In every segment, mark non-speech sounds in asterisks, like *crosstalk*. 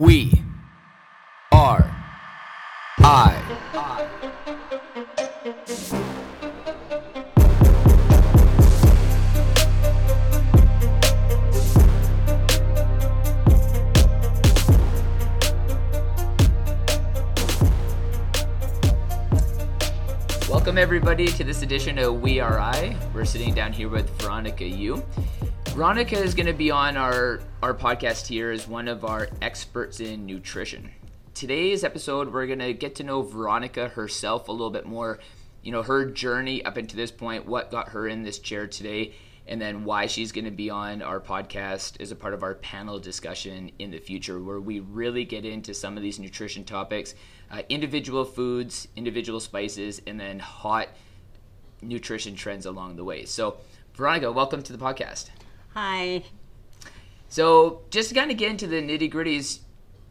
We are I. Welcome everybody to this edition of We Are I. We're sitting down here with Veronica Yu. Veronica is going to be on our our podcast here as one of our experts in nutrition. Today's episode, we're going to get to know Veronica herself a little bit more. You know, her journey up until this point, what got her in this chair today, and then why she's going to be on our podcast as a part of our panel discussion in the future, where we really get into some of these nutrition topics, uh, individual foods, individual spices, and then hot nutrition trends along the way. So, Veronica, welcome to the podcast. Hi. So, just to kind of get into the nitty gritties,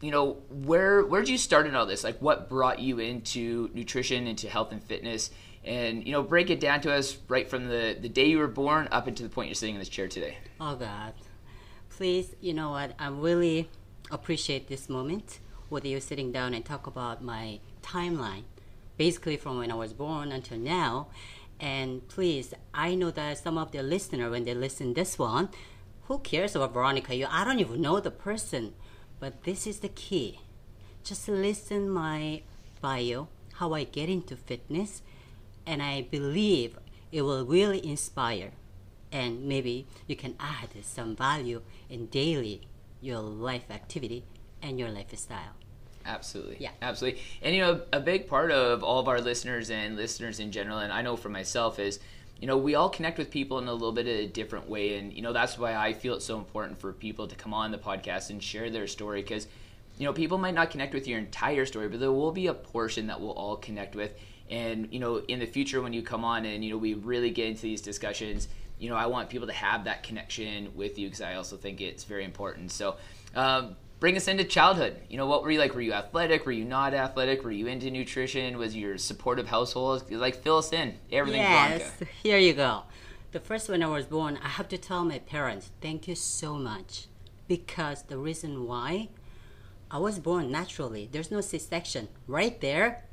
you know, where where did you start in all this? Like, what brought you into nutrition, into health and fitness, and you know, break it down to us right from the the day you were born up into the point you're sitting in this chair today. Oh God. Please, you know what? I really appreciate this moment with you sitting down and talk about my timeline, basically from when I was born until now. And please, I know that some of the listener when they listen this one, who cares about Veronica? You, I don't even know the person, but this is the key. Just listen my bio, how I get into fitness, and I believe it will really inspire, and maybe you can add some value in daily your life activity and your lifestyle. Absolutely. Yeah. Absolutely. And you know, a big part of all of our listeners and listeners in general, and I know for myself is, you know, we all connect with people in a little bit of a different way, and you know that's why I feel it's so important for people to come on the podcast and share their story because, you know, people might not connect with your entire story, but there will be a portion that we'll all connect with, and you know, in the future when you come on and you know we really get into these discussions, you know, I want people to have that connection with you because I also think it's very important. So. Um, bring us into childhood. You know, what were you like? Were you athletic? Were you not athletic? Were you into nutrition? Was your supportive household? Like, fill us in. Everything, yes, Veronica. here you go. The first when I was born, I have to tell my parents, thank you so much. Because the reason why I was born naturally, there's no C section. Right there,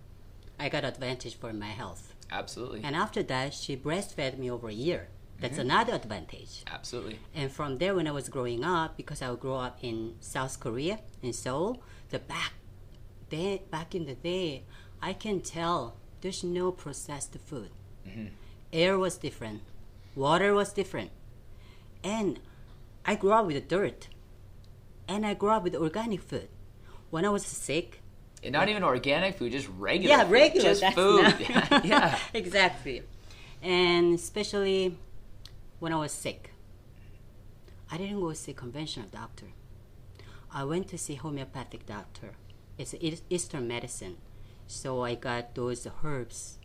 I got advantage for my health. Absolutely. And after that, she breastfed me over a year. That's Mm-hmm. another advantage. Absolutely. And from there, when I was growing up, because I grew up in South Korea, in Seoul, the back, then back in the day, I can tell there's no processed food. Air was different, water was different, and I grew up with dirt, and I grew up with organic food. When I was sick, And not even organic food, just regular. yeah, food, regular. Just food. not- *laughs* yeah. *laughs* exactly. And especially when I was sick, I didn't go see conventional doctor. I went to see homeopathic doctor. It's Eas- Eastern medicine, so I got those herbs.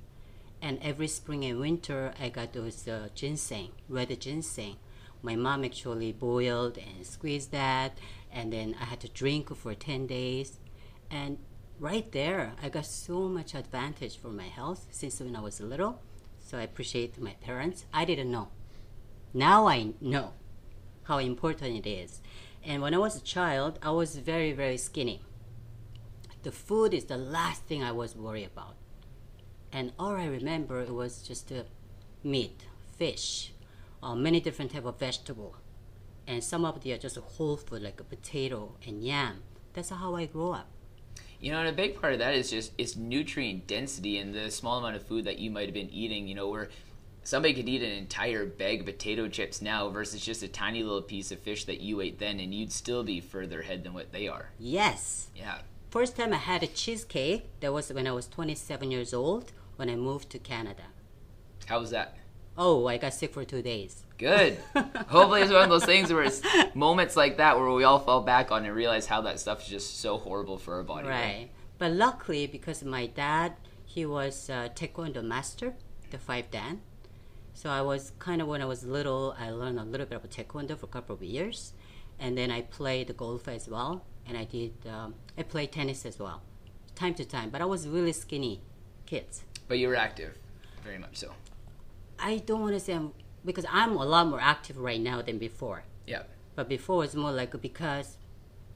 And every spring and winter, I got those uh, ginseng, red ginseng. My mom actually boiled and squeezed that, and then I had to drink for 10 days. And right there, I got so much advantage for my health since when I was little. So I appreciate my parents. I didn't know. Now I know how important it is. And when I was a child, I was very, very skinny. The food is the last thing I was worried about. And all I remember it was just meat, fish, uh, many different type of vegetable, and some of the are just whole food like a potato and yam. That's how I grew up. You know, and a big part of that is just it's nutrient density and the small amount of food that you might have been eating. You know, where somebody could eat an entire bag of potato chips now versus just a tiny little piece of fish that you ate then, and you'd still be further ahead than what they are. Yes, Yeah. First time I had a cheesecake, that was when I was 27 years old when I moved to Canada. How was that? Oh, I got sick for two days. Good. *laughs* Hopefully, it's one of those things where it's moments like that where we all fall back on and realize how that stuff is just so horrible for our body. Right. But luckily, because my dad, he was a taekwondo master, the five dan. So I was kind of when I was little, I learned a little bit about taekwondo for a couple of years, and then I played golf as well, and I did um, I played tennis as well, time to time. But I was really skinny, kids. But you were active, very much so. I don't want to say I'm because I'm a lot more active right now than before. Yeah. But before it's more like because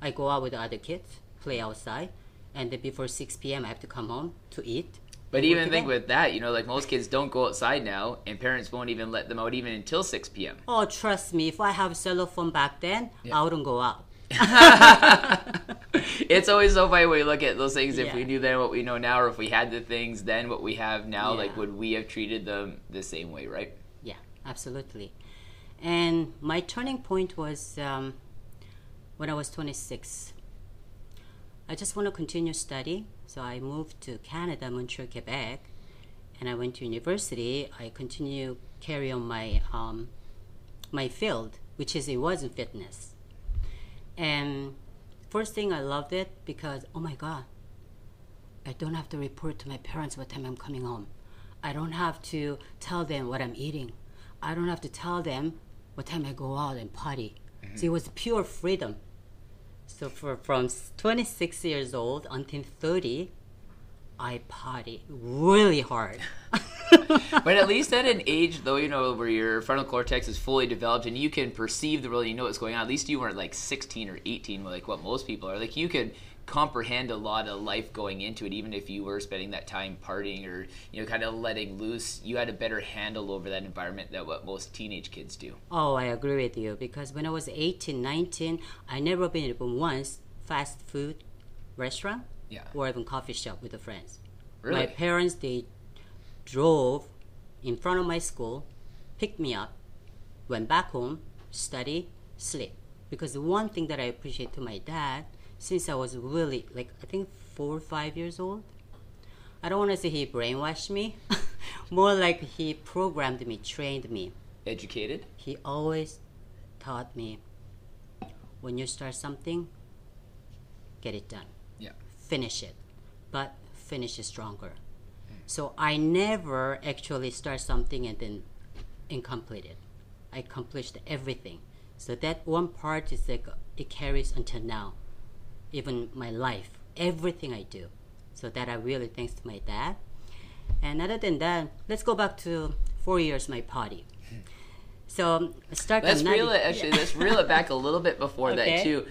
I go out with other kids play outside, and then before 6 p.m. I have to come home to eat. But even think with that, you know, like most kids don't go outside now, and parents won't even let them out even until 6 p.m. Oh, trust me, if I have a cell phone back then, Yeah. I wouldn't go out. *laughs* it's always so funny when we look at those things. If we knew then what we know now, or if we had the things then what we have now, like would we have treated them the same way, right? Yeah, absolutely. And my turning point was um, when I was 26. I just want to continue study, so I moved to Canada, Montreal, Quebec, and I went to university. I continue carry on my um, my field, which is it was in fitness. And first thing I loved it because oh my god, I don't have to report to my parents what time I'm coming home. I don't have to tell them what I'm eating. I don't have to tell them what time I go out and party. So it was pure freedom. So for from 26 years old until 30, I party really hard. *laughs* But at least at an age, though, you know, where your frontal cortex is fully developed and you can perceive the world, you know what's going on. At least you weren't like 16 or 18, like what most people are. Like you could comprehend a lot of life going into it, even if you were spending that time partying or you know, kind of letting loose. You had a better handle over that environment than what most teenage kids do. Oh, I agree with you because when I was 18, 19, I never been even once fast food restaurant Yeah, or even coffee shop with the friends. really. My parents they drove in front of my school, picked me up, went back home, study, sleep. Because the one thing that I appreciate to my dad, since I was really like I think four or five years old, I don't want to say he brainwashed me, *laughs* more like he programmed me, trained me. Educated. He always taught me when you start something, get it done Yeah. finish it, but finish it stronger. Mm. So I never actually start something and then incomplete it. I accomplished everything. So that one part is like it carries until now, even my life, everything I do. So that I really thanks to my dad. And other than that, let's go back to four years my party. So start. Let's reel it. Actually, let's reel it back *laughs* a little bit before Okay. that too.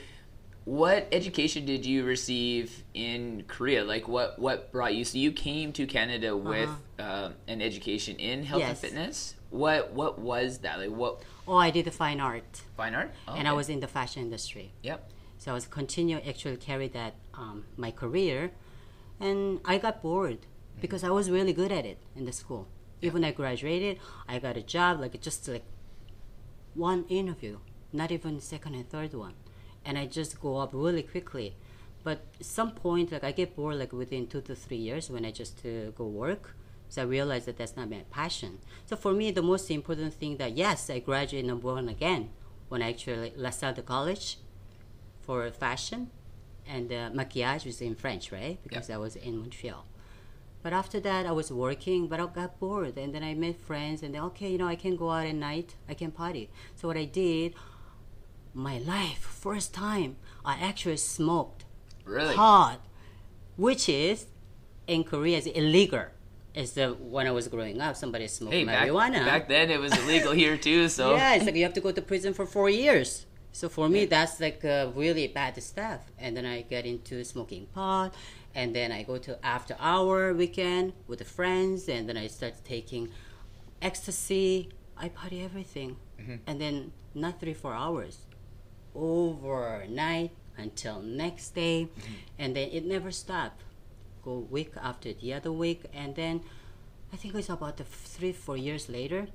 What education did you receive in Korea? Like, what what brought you? So you came to Canada with uh, an education in health and Uh-huh. Fitness. What what was that? Like, what Oh, I did the fine art, fine art? Oh, and I was in the fashion industry. Yep. So I was continue actually carry that um, my career, and I got bored because I was really good at it in the school. Even I graduated, I got a job like just like one interview, not even second and third one, and I just go up really quickly. But some point, like I get bored like within two to three years when I just uh, go work. So I realized that that's not my passion. So for me, the most important thing that yes, I graduated number one again when I actually left out the college for fashion and uh, maquillage was in French, right? Because I was in Montreal. But after that, I was working, but I got bored, and then I met friends, and then okay, you know, I can go out at night, I can party. So what I did, my life, first time, I actually smoked Really? pot, which is in Korea is illegal. Is the when I was growing up, somebody smoked Hey, back, marijuana. back then it was illegal here too. So Yeah, it's like you have to go to prison for four years. So for me, that's like uh, really bad stuff. And then I get into smoking pot, and then I go to after hour weekend with the friends, and then I start taking ecstasy. I party everything, and then not three four hours, overnight until next day, and then it never stopped. Go week after the other week, and then I think it's about the three four years later.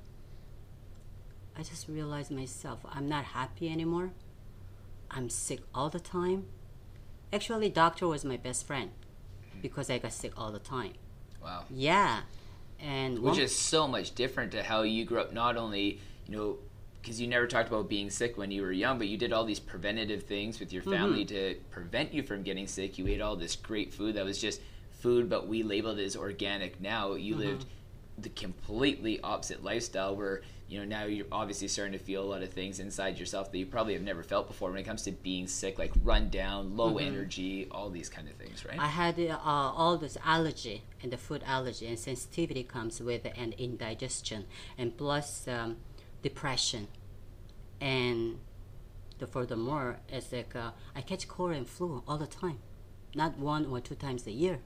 I just realized myself I'm not happy anymore. I'm sick all the time. Actually, doctor was my best friend because I got sick all the time. wow. Yeah, and Which is so much different to how you grew up. Not only you know. Because you never talked about being sick when you were young, but you did all these preventative things with your mm-hmm. family to prevent you from getting sick. You ate all this great food that was just food, but we labeled it as organic. Now you mm-hmm. lived the completely opposite lifestyle where you know now you're obviously starting to feel a lot of things inside yourself that you probably have never felt before when it comes to being sick, like run down, low energy, all these kind of things, right? I had uh, all this allergy and the food allergy and sensitivity comes with an indigestion and plus um, depression and the furthermore it's like uh, I catch cold and flu all the time not one or two times a year.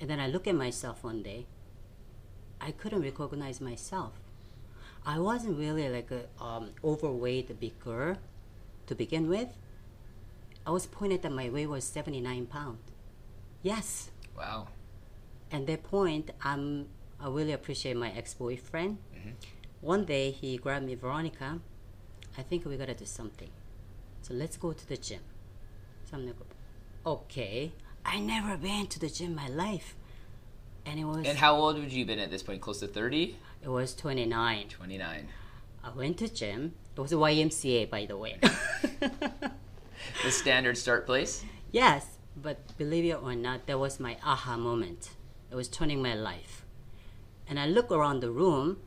And then I look at myself one day. I couldn't recognize myself. I wasn't really like a um, overweight big girl to begin with. I was pointed that my weight was 79 pounds. Yes. Wow. At that point, I'm, I really appreciate my ex-boyfriend. One day he grabbed me, Veronica, I think we gotta do something. So let's go to the gym. So I'm like, okay. I never been to the gym in my life. And it was And how old would you have been at this point? Close to 30? it was 29. 29. I went to gym. It was a YMCA, by the way. *laughs* The standard start place? yes, but believe it or not, that was my aha moment. It was turning my life. And I look around the room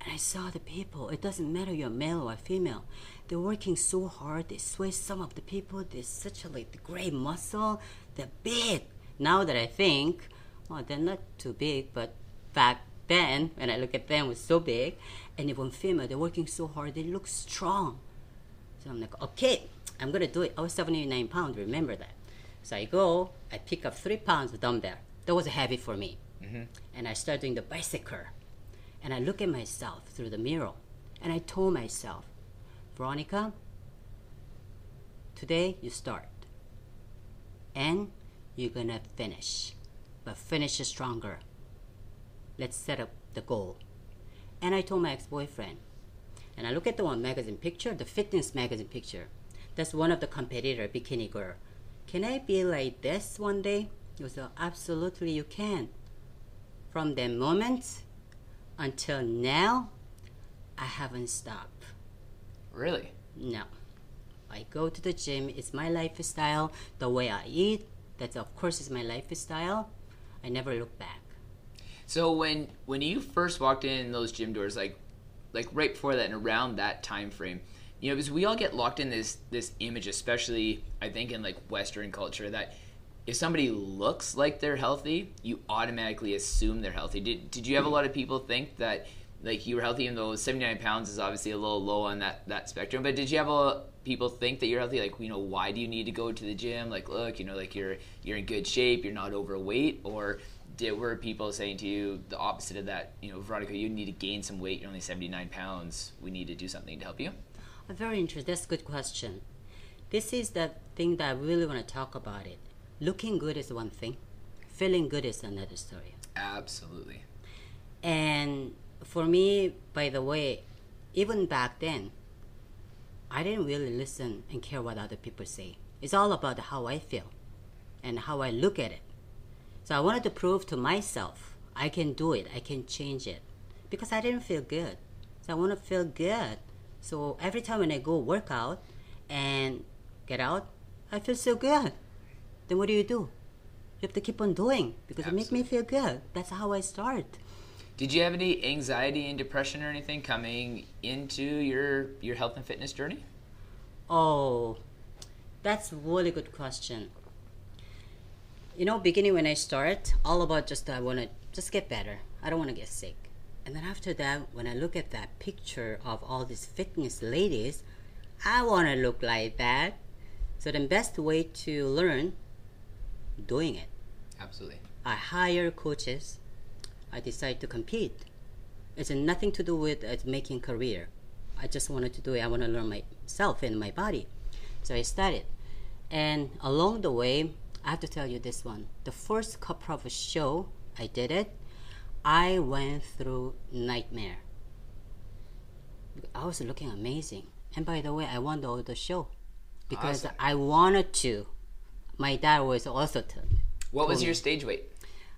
and I saw the people. It doesn't matter you're male or female. They're working so hard. They sweat. Some of the people, they're such a like great muscle. They're big. Now that I think, well, they're not too big, but back then, when I look at them, it was so big. And even female, they're working so hard. They look strong. So I'm like, okay, I'm gonna do it. I was 79 pounds, remember that. So I go, I pick up three pounds of dumbbell. That was heavy for me. Mm-hmm. And I start doing the bicycle. And I look at myself through the mirror. And I told myself, Veronica, today you start. And you're gonna finish. But finish stronger. Let's set up the goal. And I told my ex boyfriend, and I look at the one magazine picture, the fitness magazine picture. That's one of the competitor, bikini girl. Can I be like this one day? He was like, absolutely you can. From that moment until now, I haven't stopped. Really? No. I go to the gym, it's my lifestyle. The way I eat, that of course is my lifestyle. I never look back. So when when you first walked in those gym doors, like like right before that and around that time frame, you know, because we all get locked in this this image, especially I think in like Western culture, that if somebody looks like they're healthy, you automatically assume they're healthy. Did did you have a mm-hmm. lot of people think that like you were healthy, even though seventy nine pounds is obviously a little low on that that spectrum? But did you have a people think that you're healthy? Like you know, why do you need to go to the gym? Like look, you know, like you're you're in good shape, you're not overweight, or did, were people saying to you the opposite of that? You know, Veronica, you need to gain some weight. You're only 79 pounds. We need to do something to help you. Very interesting. That's a good question. This is the thing that I really want to talk about it. Looking good is one thing. Feeling good is another story. Absolutely. And for me, by the way, even back then, I didn't really listen and care what other people say. It's all about how I feel and how I look at it. So I wanted to prove to myself I can do it, I can change it. Because I didn't feel good. So I want to feel good. So every time when I go work out and get out, I feel so good. Then what do you do? You have to keep on doing because it makes me feel good. That's how I start. Did you have any anxiety and depression or anything coming into your your health and fitness journey? Oh, that's a really good question. You know, beginning when I start, all about just I want to just get better. I don't want to get sick. And then after that, when I look at that picture of all these fitness ladies, I want to look like that. So the best way to learn, doing it. Absolutely. I hire coaches. I decided to compete. It's nothing to do with uh, making career. I just wanted to do it. I want to learn myself and my body. So I started. And along the way, I have to tell you this one. The first couple of show I did it, I went through nightmare. I was looking amazing. And by the way, I won the, the show because Awesome. I wanted to. My dad was also to. What was your stage weight?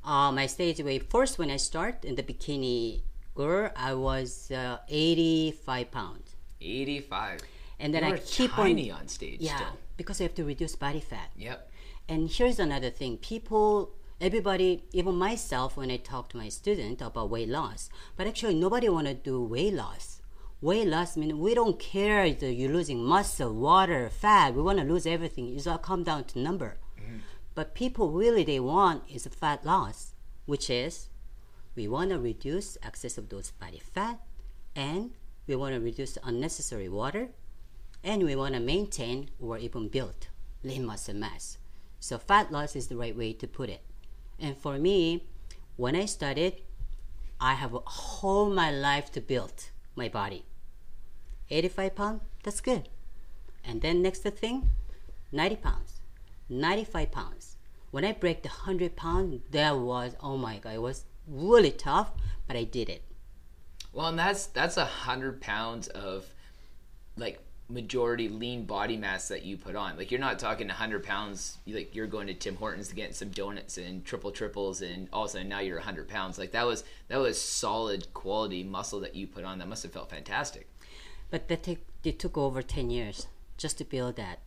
Uh, my stage weight first when I start in the bikini girl, I was uh, 85 pounds, 85. and then you I keep tiny on on stage yeah still. because I have to reduce body fat. Yep. And here's another thing: people, everybody, even myself, when I talk to my student about weight loss, but actually nobody want to do weight loss. Weight loss means we don't care that you're losing muscle, water, fat. We want to lose everything. It's all come down to number. But people really they want is fat loss, which is we want to reduce excess of those body fat, and we want to reduce unnecessary water, and we want to maintain or even build lean muscle mass. So fat loss is the right way to put it. And for me, when I started, I have a whole my life to build my body. 85 pounds, that's good. And then next thing, 90 pounds, 95 pounds. When I break the 100 pounds, that was, oh my God, it was really tough, but I did it. Well, and that's that's a hundred pounds of like majority lean body mass that you put on. Like you're not talking 100 pounds. Like you're going to Tim Hortons to get some donuts and triple triples, and all of a sudden now you're 100 pounds. Like that was that was solid quality muscle that you put on. That must have felt fantastic. But that take, it took over 10 years just to build that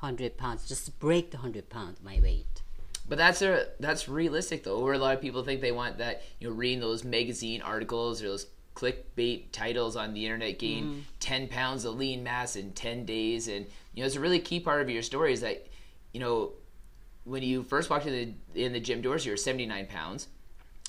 100 pounds, just to break the 100 pounds my weight. But that's a that's realistic though. Where a lot of people think they want that, you know, reading those magazine articles or those clickbait titles on the internet gain mm. 10 pounds of lean mass in 10 days and you know it's a really key part of your story is that you know when you first walked in the in the gym doors you were 79 pounds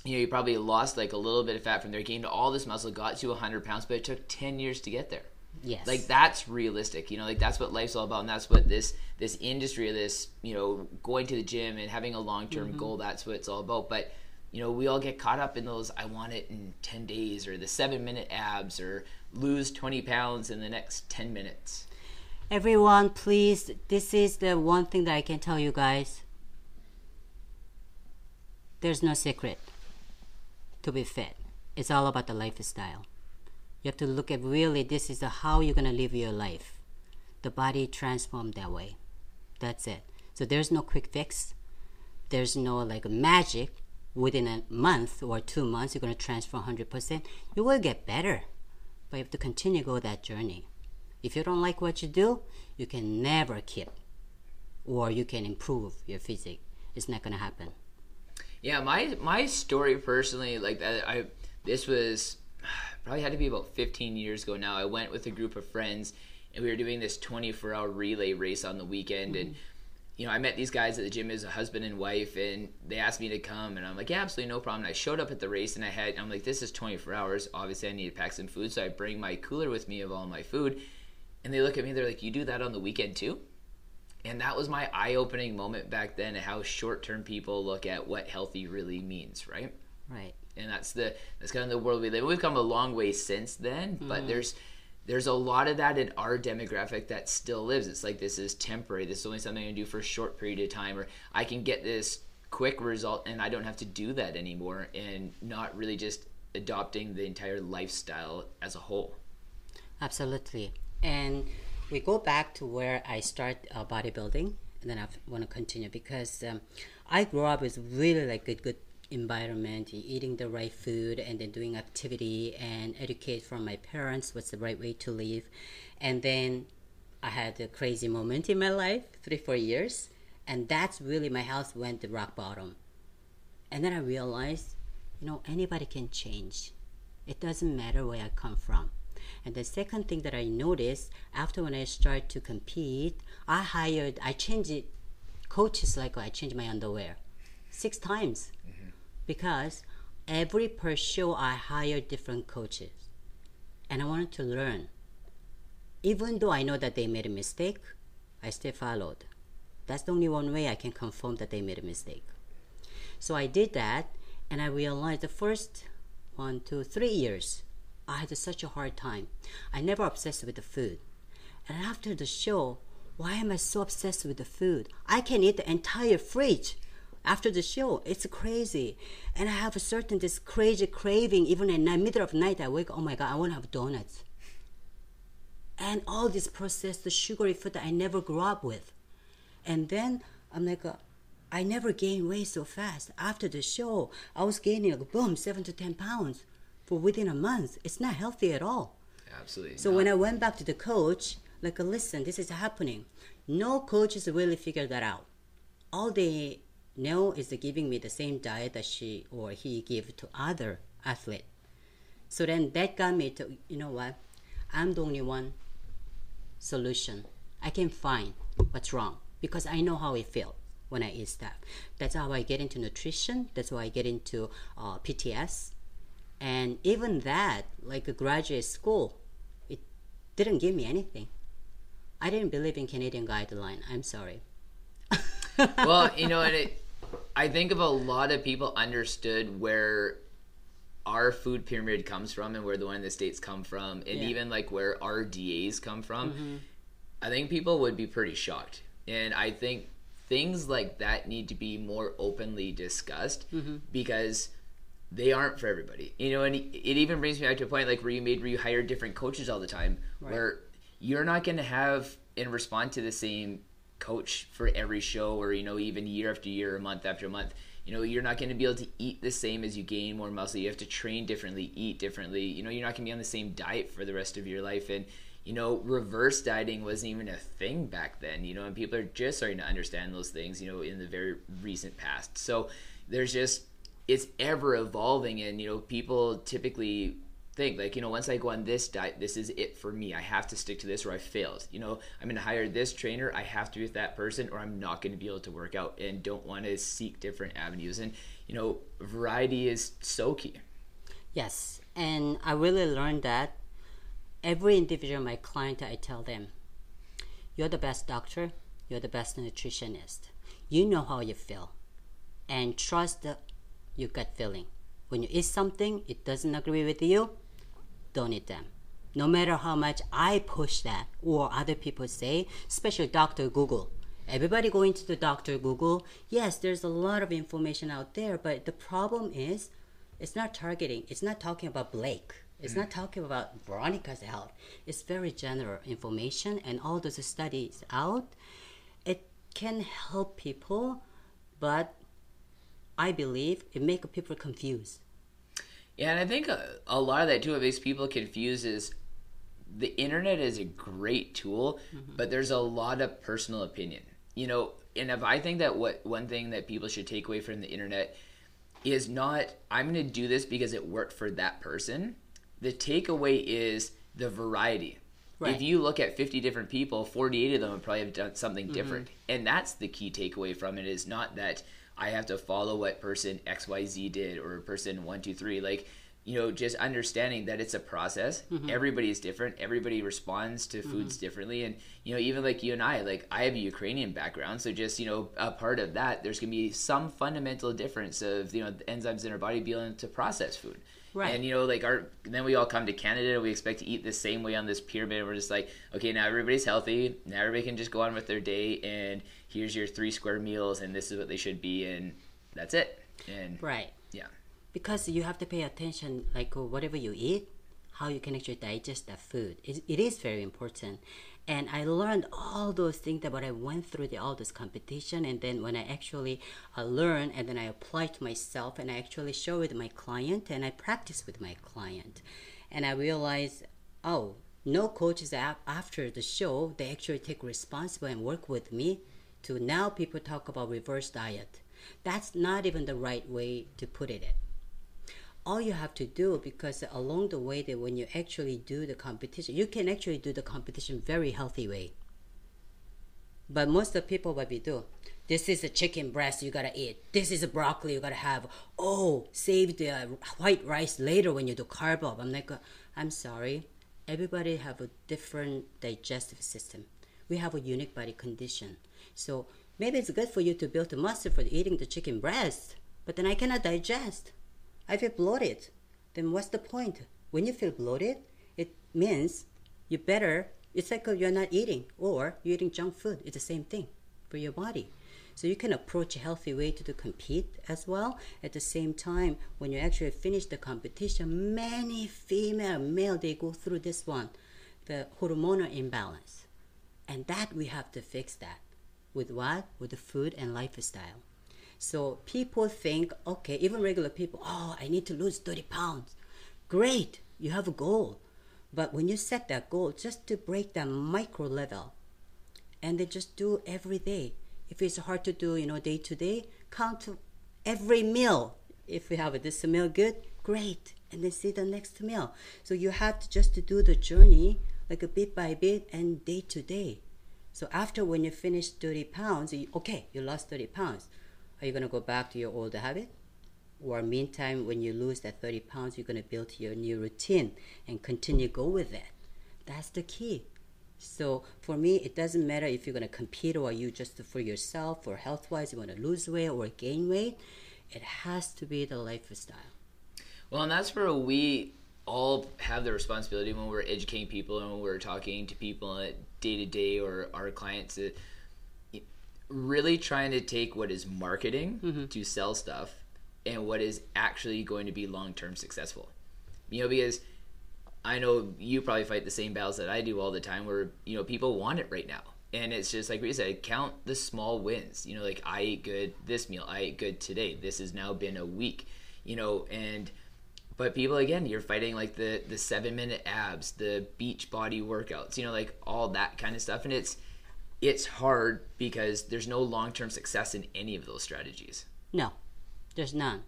you know you probably lost like a little bit of fat from there gained all this muscle got to 100 pounds but it took 10 years to get there yes like that's realistic you know like that's what life's all about and that's what this this industry of this you know going to the gym and having a long-term mm-hmm. goal that's what it's all about but you know, we all get caught up in those I want it in 10 days or the seven minute abs or lose 20 pounds in the next 10 minutes. Everyone, please, this is the one thing that I can tell you guys. There's no secret to be fit. It's all about the lifestyle. You have to look at really this is how you're gonna live your life. The body transformed that way. That's it. So there's no quick fix. There's no like magic within a month or two months you're going to transform 100% you will get better but you have to continue go that journey if you don't like what you do you can never keep or you can improve your physique it's not going to happen yeah my my story personally like that i this was probably had to be about 15 years ago now i went with a group of friends and we were doing this 24 hour relay race on the weekend mm-hmm. and you know, I met these guys at the gym as a husband and wife, and they asked me to come, and I'm like, yeah, absolutely no problem. And I showed up at the race, and I had, I'm like, this is 24 hours. Obviously, I need to pack some food, so I bring my cooler with me of all my food, and they look at me, they're like, you do that on the weekend too? And that was my eye-opening moment back then, how short-term people look at what healthy really means, right? Right. And that's the that's kind of the world we live. in. We've come a long way since then, mm. but there's there's a lot of that in our demographic that still lives. It's like this is temporary. This is only something I do for a short period of time, or I can get this quick result and I don't have to do that anymore, and not really just adopting the entire lifestyle as a whole. Absolutely. And we go back to where I start uh, bodybuilding, and then I want to continue because um, I grew up with really like good, good environment, eating the right food, and then doing activity and educate from my parents what's the right way to live. And then I had a crazy moment in my life, three, four years, and that's really my health went to rock bottom. And then I realized, you know, anybody can change. It doesn't matter where I come from. And the second thing that I noticed after when I started to compete, I hired, I changed coaches like I changed my underwear six times mm-hmm. Because every per show I hire different coaches and I wanted to learn. Even though I know that they made a mistake, I still followed. That's the only one way I can confirm that they made a mistake. So I did that and I realized the first one, two, three years, I had such a hard time. I never obsessed with the food. And after the show, why am I so obsessed with the food? I can eat the entire fridge after the show. It's crazy. And I have a certain this crazy craving. Even in the middle of the night, I wake, oh my God, I want to have donuts. And all this processed sugary food that I never grew up with. And then I'm like, uh, I never gained weight so fast. After the show, I was gaining like boom, seven to 10 pounds for within a month. It's not healthy at all. Absolutely. So not. when I went back to the coach, like, listen, this is happening. No coaches really figured that out. All they no is giving me the same diet that she or he give to other athlete. So then that got me to you know what? I'm the only one solution. I can find what's wrong because I know how it feels when I eat stuff. That's how I get into nutrition. That's why I get into uh, PTS. And even that, like a graduate school, it didn't give me anything. I didn't believe in Canadian guideline. I'm sorry. *laughs* well, you know, it, I think if a lot of people understood where our food pyramid comes from and where the one in the states come from, and Yeah. even like where RDAs come from, mm-hmm. I think people would be pretty shocked. And I think things like that need to be more openly discussed mm-hmm. because they aren't for everybody. You know, and it even brings me back to a point like where you made where you hire different coaches all the time, where you're not going to have and respond to the same coach for every show or you know even year after year or month after month. You know, you're not going to be able to eat the same as you gain more muscle. You have to train differently, eat differently. You know, you're not going to be on the same diet for the rest of your life. And you know, reverse dieting wasn't even a thing back then, you know, and people are just starting to understand those things, you know, in the very recent past. So there's just, it's ever evolving, and, you know, people typically think, like, you know, once I go on this diet, this is it for me. I have to stick to this or I failed. You know, I'm going to hire this trainer, I have to be with that person, or I'm not going to be able to work out and don't want to seek different avenues. And, you know, variety is so key. Yes, and I really learned that every individual, my client, I tell them, you're the best doctor, you're the best nutritionist. You know how you feel, and trust your gut feeling. When you eat something, it doesn't agree with you, don't eat them. No matter how much I push that or other people say, especially Dr. Google. Everybody going to the Dr. Google. Yes, there's a lot of information out there, but the problem is it's not targeting. It's not talking about Blake. It's not talking about Veronica's health. It's very general information and all those studies out. It can help people, but I believe it make people confused. Yeah, and I think a, a lot of that too, what makes people confused is the internet is a great tool, mm-hmm. but there's a lot of personal opinion. You know, and if I think that what one thing that people should take away from the internet is not I'm going to do this because it worked for that person. The takeaway is the variety. Right. If you look at 50 different people, 48 of them would probably have done something mm-hmm. different. And that's the key takeaway from it is not that I have to follow what person XYZ did or person 123 like you know just understanding that it's a process. Mm-hmm. Everybody is different. Everybody responds to mm-hmm. foods differently and you know even like you and I like I have a Ukrainian background so just you know a part of that there's going to be some fundamental difference of you know the enzymes in our body being able to process food. Right. And you know, like our then we all come to Canada and we expect to eat the same way on this pyramid. We're just like, okay, now everybody's healthy. Now everybody can just go on with their day and here's your three square meals and this is what they should be and that's it. And Right. yeah. because you have to pay attention like uh, whatever you eat how you can actually digest that food it, it is very important and i learned all those things that when i went through the, all this competition and then when i actually uh, learn and then i apply to myself and i actually show with my client and i practice with my client and i realize oh no coaches after the show they actually take responsible and work with me to now people talk about reverse diet. That's not even the right way to put it. All you have to do because along the way that when you actually do the competition you can actually do the competition very healthy way. But most of the people what we do this is a chicken breast you gotta eat. This is a broccoli you gotta have. Oh save the uh, white rice later when you do carb up i'm like uh, i'm sorry. Everybody have a different digestive system. We have a unique body condition so maybe it's good for you to build a muscle for eating the chicken breast but then i cannot digest I feel bloated. Then what's the point? When you feel bloated, it means you better. It's like you're not eating or you're eating junk food. It's the same thing for your body. So you can approach a healthy way to, to compete as well. At the same time, when you actually finish the competition, many female, male, they go through this one, the hormonal imbalance, and that we have to fix that with what? With the food and lifestyle. So people think, okay, even regular people, oh, I need to lose 30 pounds. Great, you have a goal. But when you set that goal, just to break that micro level, and then just do every day. If it's hard to do, you know, day to day, count every meal. If we have this meal good, great, and then see the next meal. So you have to just to do the journey like a bit by bit and day to day. So after when you finish 30 pounds, you, okay, you lost 30 pounds. Are you going to go back to your old habit? Or meantime, when you lose that 30 pounds, you're going to build your new routine and continue go with that. That's the key. So for me, it doesn't matter if you're gonna compete or you just for yourself or health wise, you want to lose weight or gain weight. It has to be the lifestyle. Well, and that's where we all have the responsibility when we're educating people and when we're talking to people day to day or our clients to really trying to take what is marketing mm-hmm. to sell stuff and what is actually going to be long term successful. You know, because I know you probably fight the same battles that I do all the time where, you know, people want it right now. And it's just like we said, count the small wins. You know, like I ate good this meal, I ate good today. This has now been a week, you know, and but people again, you're fighting like the the seven minute abs, the beach body workouts, you know, like all that kind of stuff. And it's it's hard because there's no long term success in any of those strategies. No, there's none.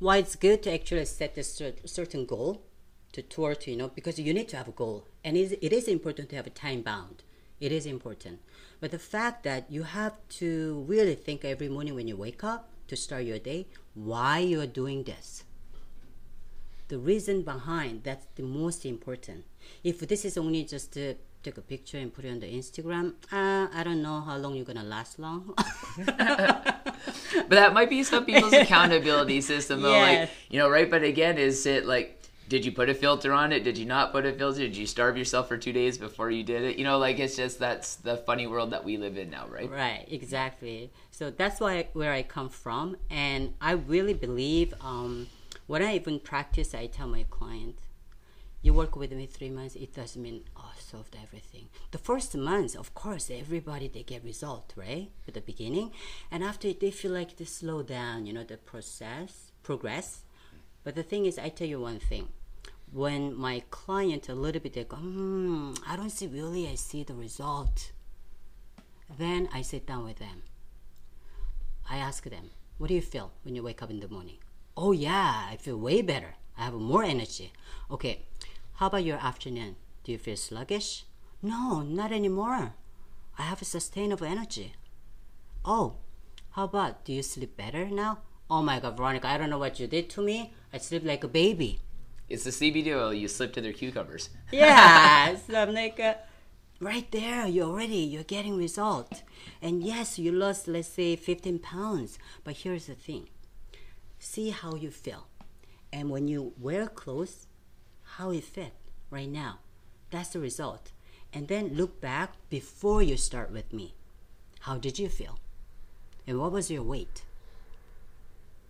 Why it's good to actually set a certain goal to toward, you know, because you need to have a goal. And it is important to have a time bound. It is important. But the fact that you have to really think every morning when you wake up to start your day why you are doing this. The reason behind that's the most important. If this is only just to take a picture and put it on the Instagram. Uh, I don't know how long you're gonna last long. *laughs* but that might be some people's accountability system, though. Yes. Like you know, right? But again, is it like? Did you put a filter on it? Did you not put a filter? Did you starve yourself for two days before you did it? You know, like it's just that's the funny world that we live in now, right? Right, exactly. So that's why where I come from, and I really believe um, when I even practice, I tell my client, you work with me three months, it doesn't mean oh solved everything. The first months, of course, everybody they get result, right? At the beginning. And after it they feel like they slow down, you know, the process, progress. But the thing is I tell you one thing. When my client a little bit they go, hmm, I don't see really I see the result. Then I sit down with them. I ask them, what do you feel when you wake up in the morning? Oh yeah, I feel way better. I have more energy. Okay, how about your afternoon? Do you feel sluggish? No, not anymore. I have a sustainable energy. Oh, how about do you sleep better now? Oh my god, Veronica, I don't know what you did to me. I sleep like a baby. It's the CBD oil you slip to their cucumbers. *laughs* yeah, *laughs* so I'm like, uh, right there, you're already, you're getting result. And yes, you lost, let's say, 15 pounds. But here's the thing. See how you feel. And when you wear clothes, how it fit right now. That's the result. And then look back before you start with me. How did you feel? And what was your weight?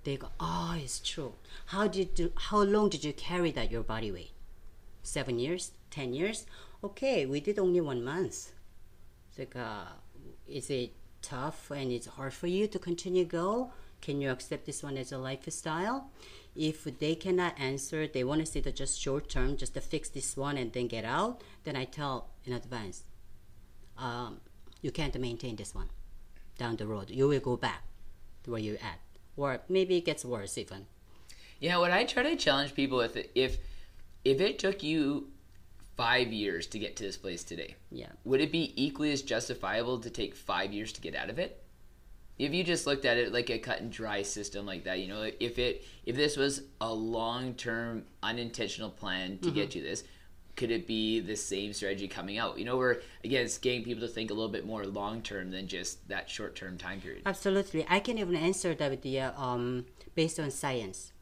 They go, oh, it's true. How did you, how long did you carry that your body weight? Seven years, ten years? Okay, we did only one month. It's like, uh, is it tough and it's hard for you to continue go? Can you accept this one as a lifestyle? if they cannot answer, they want to see the just short term, just to fix this one and then get out, then I tell in advance, um, you can't maintain this one down the road. You will go back to where you're at, or maybe it gets worse even. Yeah, what I try to challenge people with, if if it took you five years to get to this place today, yeah, would it be equally as justifiable to take five years to get out of it? If you just looked at it like a cut and dry system like that you know if it if this was a long-term unintentional plan to mm-hmm. get you this could it be the same strategy coming out? You know we're again it's getting people to think a little bit more long-term than just that short-term time period. Absolutely. I can even answer that with the uh, um, based on science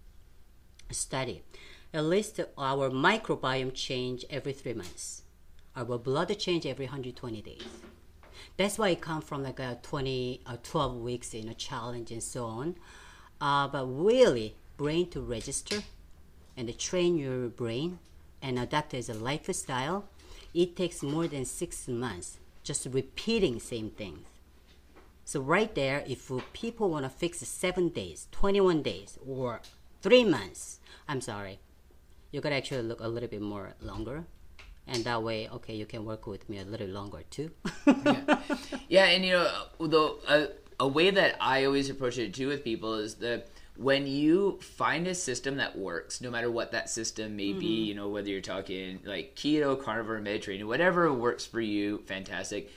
study. At least our microbiome change every three months. Our blood change every 120 days that's why it come from like a 20 or uh, 12 weeks in a challenge and so on. Uh, but really, brain to register and train your brain and adapt as a lifestyle, it takes more than six months just repeating same things. So right there, if people want to fix seven days, 21 days, or three months, I'm sorry, you gotta actually look a little bit more longer and that way okay you can work with me a little longer too yeah. *laughs* yeah and you know the a, a way that i always approach it too with people is that when you find a system that works no matter what that system may mm-hmm. be you know whether you're talking like keto carnivore mediterranean whatever works for you fantastic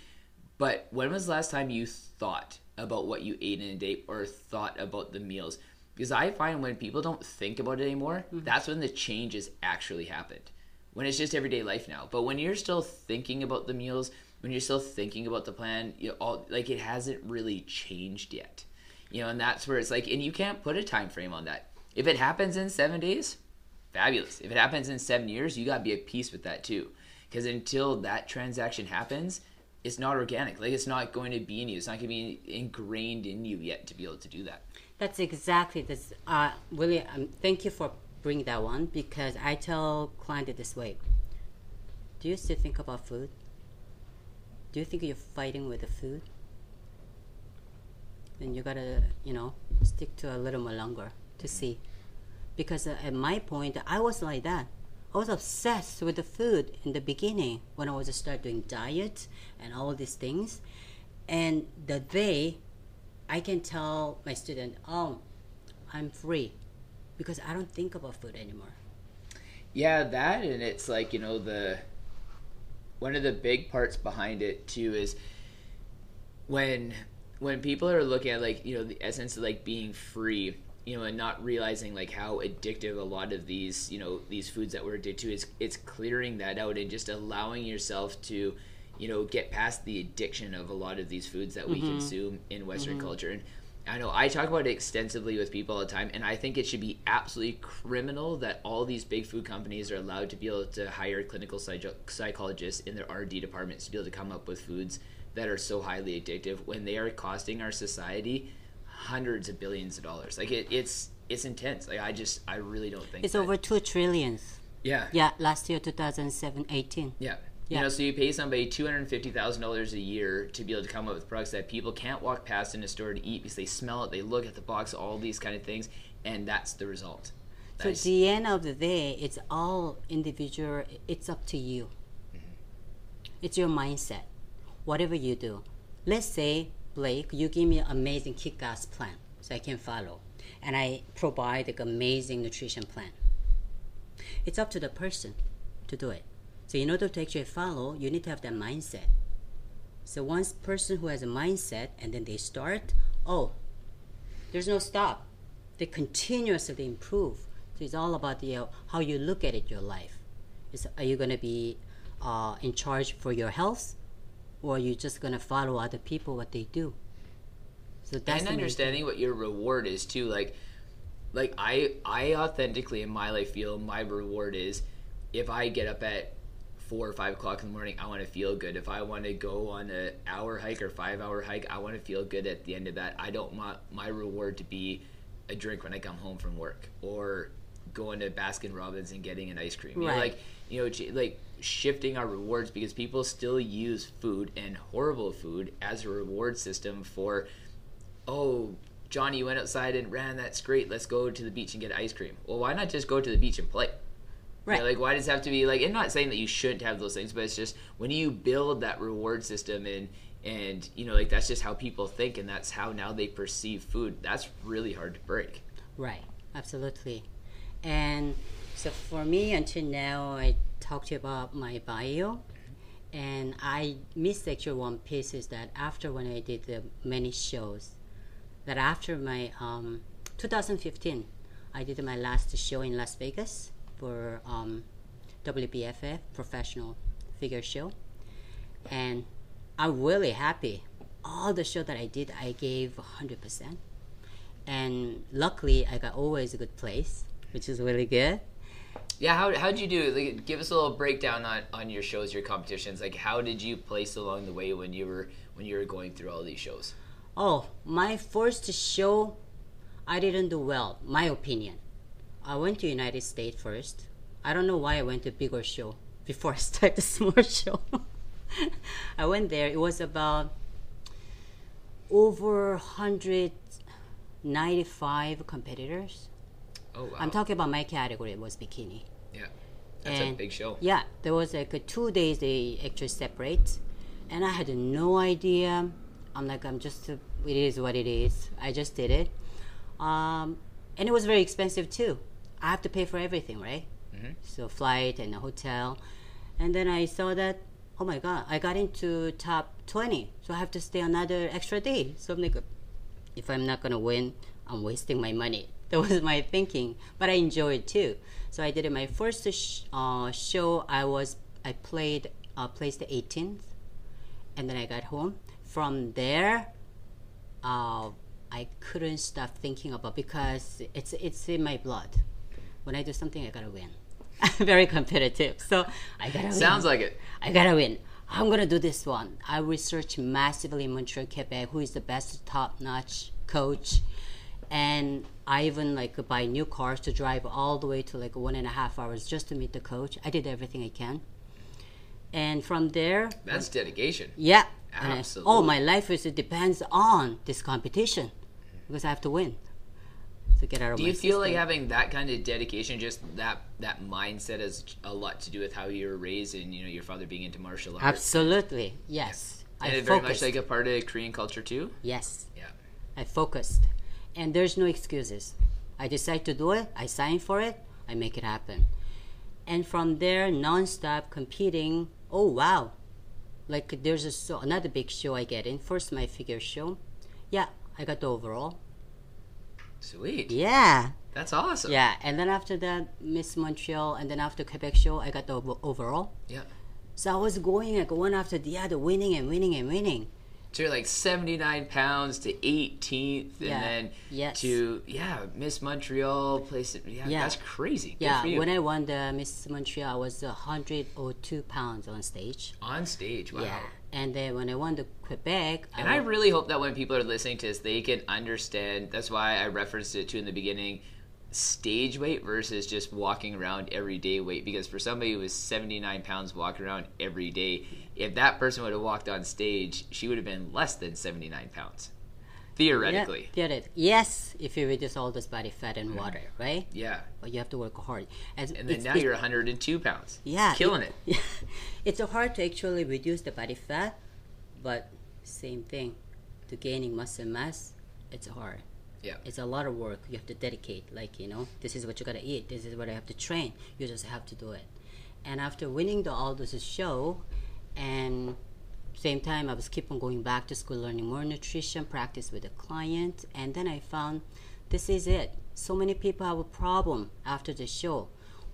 but when was the last time you thought about what you ate in a day or thought about the meals because i find when people don't think about it anymore mm-hmm. that's when the changes actually happened when it's just everyday life now. But when you're still thinking about the meals, when you're still thinking about the plan, you all like it hasn't really changed yet. You know, and that's where it's like, and you can't put a time frame on that. If it happens in seven days, fabulous. If it happens in seven years, you got to be at peace with that too. Because until that transaction happens, it's not organic. Like it's not going to be in you. It's not going to be ingrained in you yet to be able to do that. That's exactly this. Uh, really, um, thank you for bringing that one because I tell client this way. Do you still think about food? Do you think you're fighting with the food? Then you gotta, you know, stick to a little more longer to see. Because uh, at my point, I was like that. I was obsessed with the food in the beginning when I was start doing diet and all these things. And the day I can tell my student, oh, I'm free because I don't think about food anymore. Yeah, that and it's like, you know, the one of the big parts behind it too is when when people are looking at like, you know, the essence of like being free, you know, and not realizing like how addictive a lot of these, you know, these foods that we're addicted to is it's clearing that out and just allowing yourself to you know get past the addiction of a lot of these foods that we mm-hmm. consume in western mm-hmm. culture and I know I talk about it extensively with people all the time, and I think it should be absolutely criminal that all these big food companies are allowed to be able to hire clinical psychologists in their R&D departments to be able to come up with foods that are so highly addictive when they are costing our society hundreds of billions of dollars. Like it, it's it's intense. Like I just I really don't think it's that. over two trillions. Yeah. Yeah. Last year, 2007, 18. Yeah. You know, so you pay somebody two hundred fifty thousand dollars a year to be able to come up with products that people can't walk past in a store to eat because they smell it, they look at the box, all these kind of things, and that's the result. So at the end of the day, it's all individual. It's up to you. Mm-hmm. It's your mindset. Whatever you do, let's say Blake, you give me an amazing kick-ass plan so I can follow, and I provide an amazing nutrition plan. It's up to the person to do it. So in order to actually follow, you need to have that mindset. So once person who has a mindset and then they start, oh, there's no stop. They continuously improve. So it's all about the uh, how you look at it, your life. Is are you going to be uh, in charge for your health, or are you just going to follow other people what they do? So that's and understanding what your reward is too. Like, like I I authentically in my life feel my reward is if I get up at four or five o'clock in the morning, I want to feel good. If I want to go on an hour hike or five hour hike, I want to feel good at the end of that. I don't want my reward to be a drink when I come home from work or going to Baskin Robbins and getting an ice cream. Right. You know, like you know, like shifting our rewards because people still use food and horrible food as a reward system for, oh, Johnny, you went outside and ran. That's great. Let's go to the beach and get ice cream. Well, why not just go to the beach and play? Right. You know, like, why does it have to be like? And not saying that you shouldn't have those things, but it's just when you build that reward system and and you know, like that's just how people think, and that's how now they perceive food. That's really hard to break. Right. Absolutely. And so for me, until now, I talked about my bio, and I missed actually one piece is that after when I did the many shows, that after my um, 2015, I did my last show in Las Vegas for um, WBFF Professional Figure Show, and I'm really happy. All the show that I did, I gave 100%. And luckily, I got always a good place, which is really good. Yeah, how how'd you do? Like, give us a little breakdown on, on your shows, your competitions. Like, how did you place along the way when you were when you were going through all these shows? Oh, my first show, I didn't do well. My opinion. I went to United States first. I don't know why I went to bigger show before I *laughs* started the small show. *laughs* I went there. It was about over 195 competitors. Oh wow! I'm talking about my category. It was bikini. Yeah, that's and a big show. Yeah, there was like a two days they actually separate, and I had no idea. I'm like I'm just it is what it is. I just did it, um, and it was very expensive too. I have to pay for everything, right? Mm-hmm. So flight and a hotel, and then I saw that oh my god, I got into top twenty, so I have to stay another extra day. So I'm like, if I'm not gonna win, I'm wasting my money. *laughs* That was my thinking, but I enjoyed it too. So I did it. My first sh- uh, show, I was I played uh, placed the 18th, and then I got home. From there, uh, I couldn't stop thinking about because it's it's in my blood. When I do something, I gotta win. I'm *laughs* very competitive, so I gotta. Sounds win. like it. I gotta win. I'm gonna do this one. I researched massively in Montreal, Quebec, who is the best top-notch coach, and I even like buy new cars to drive all the way to like one and a half hours just to meet the coach. I did everything I can, and from there, That's dedication. yeah. and I- oh, my life is it depends on this competition because I have to win to get out of Do you feel like having that kind of dedication, just that that mindset, has a lot to do with how you were raised and you know your father being into martial arts? Absolutely, yes. And I very much like a part of Korean culture too. yes, Yeah. I focused, and there's no excuses. I decide to do it. I sign for it. I make it happen, and from there, nonstop competing. Oh wow, like there's a so another big show I get in. First, my figure show. Yeah, I got the overall. Sweet. Yeah, That's awesome. Yeah, and then after that, Miss Montreal, and then after Quebec show, I got the overall. Yeah. So I was going like one after the other, winning and winning and winning. So you're like 79 pounds to 18th, and Yeah. then Yes. to yeah, Miss Montreal place. Yeah, Yeah. that's crazy. Good Yeah, when I won the Miss Montreal, I was 102 pounds on stage. on stage. Wow. Yeah, and then when I won to Quebec, And I wa- really hope that when people are listening to this, they can understand. That's why I referenced it too in the beginning. Stage weight versus just walking around everyday weight. Because for somebody who was 79 pounds walking around every day, if that person would have walked on stage, she would have been less than 79 pounds. Theoretically. Yeah, theoretic- Yes, if you reduce all this body fat and water, right? Yeah. But you have to work hard. And, And then now you're 102 pounds. Yeah, Killing it. *laughs* Yeah, it's hard to actually reduce the body fat, but same thing, to gaining muscle mass, it's hard. Yeah. It's a lot of work. You have to dedicate. Like you know, this is what you gotta eat. This is what I have to train. You just have to do it. And after winning the Aldous show, and same time I was keep on going back to school, learning more nutrition, practice with a client, and then I found this is it. So many people have a problem after the show.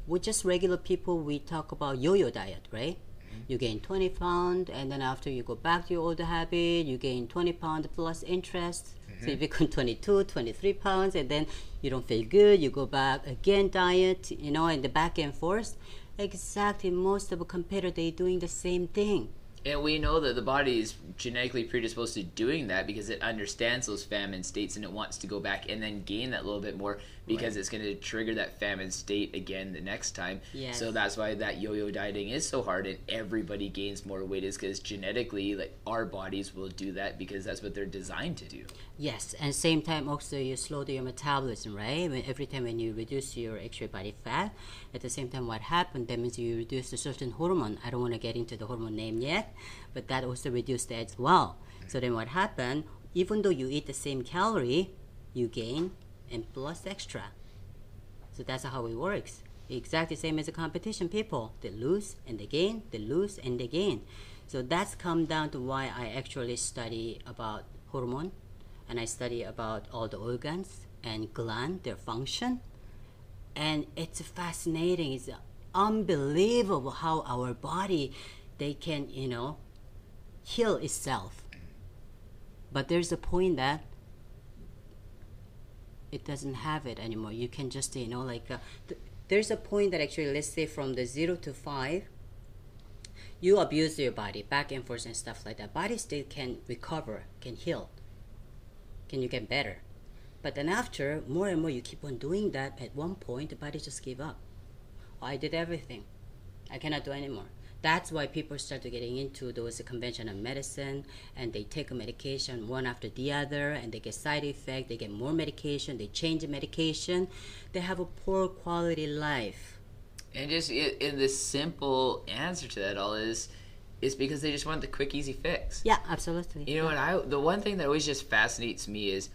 We're just regular people. We talk about yo-yo diet, right? Mm-hmm. You gain 20 pounds, and then after you go back to your old habit, you gain 20 pounds plus interest. So you mm-hmm. become *laughs* 22, 23 pounds, and then you don't feel good. You go back again, diet, you know, and the back and forth. Exactly, most of a competitor they doing the same thing. And we know that the body is genetically predisposed to doing that because it understands those famine states and it wants to go back and then gain that little bit more because it's going to trigger that famine state again the next time. Yes. So that's why that yo-yo dieting is so hard and everybody gains more weight is because genetically like our bodies will do that because that's what they're designed to do. Yes, and same time also you slow down your metabolism, right? When every time when you reduce your extra body fat, at the same time what happened? That means you reduce a certain hormone. I don't want to get into the hormone name yet, but that also reduced that as well. So then what happened? Even though you eat the same calorie, you gain and plus extra. So that's how it works. Exactly same as a competition people. They lose and they gain, they lose and they gain. So that's come down to why I actually study about hormone and I study about all the organs and gland, their function. And it's fascinating. It's unbelievable how our body they can, you know, heal itself. But there's a point that it doesn't have it anymore. You can just, you know, like, uh, th- there's a point that actually, let's say from the zero to five, you abuse your body back and forth and stuff like that. Body still can recover, can heal, can you get better. But then after, more and more you keep on doing that, at one point the body just give up. Oh, I did everything. I cannot do anymore. That's why people start getting into those conventional medicine and they take a medication one after the other and they get side effect, they get more medication, they change the medication. They have a poor quality life. And just in the simple answer to that all is is because they just want the quick easy fix. Yeah, absolutely. You know what I the one thing that always just fascinates me is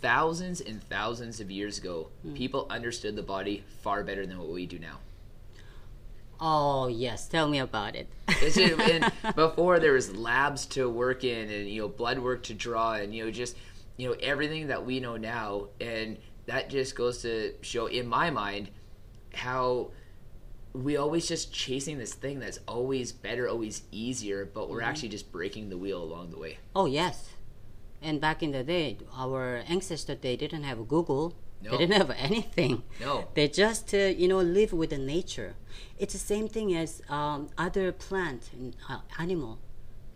thousands and thousands of years ago, hmm. people understood the body far better than what we do now. Oh yes, tell me about it. Just, *laughs* before there was labs to work in and you know blood work to draw and you know just you know everything that we know now and that just goes to show in my mind how we always just chasing this thing that's always better always easier but we're Mm-hmm. actually just breaking the wheel along the way Oh yes. And back in the day, our ancestors they didn't have Google. No. They didn't have anything. No. They just uh, you know live with the nature. It's the same thing as um, other plant and uh, animal.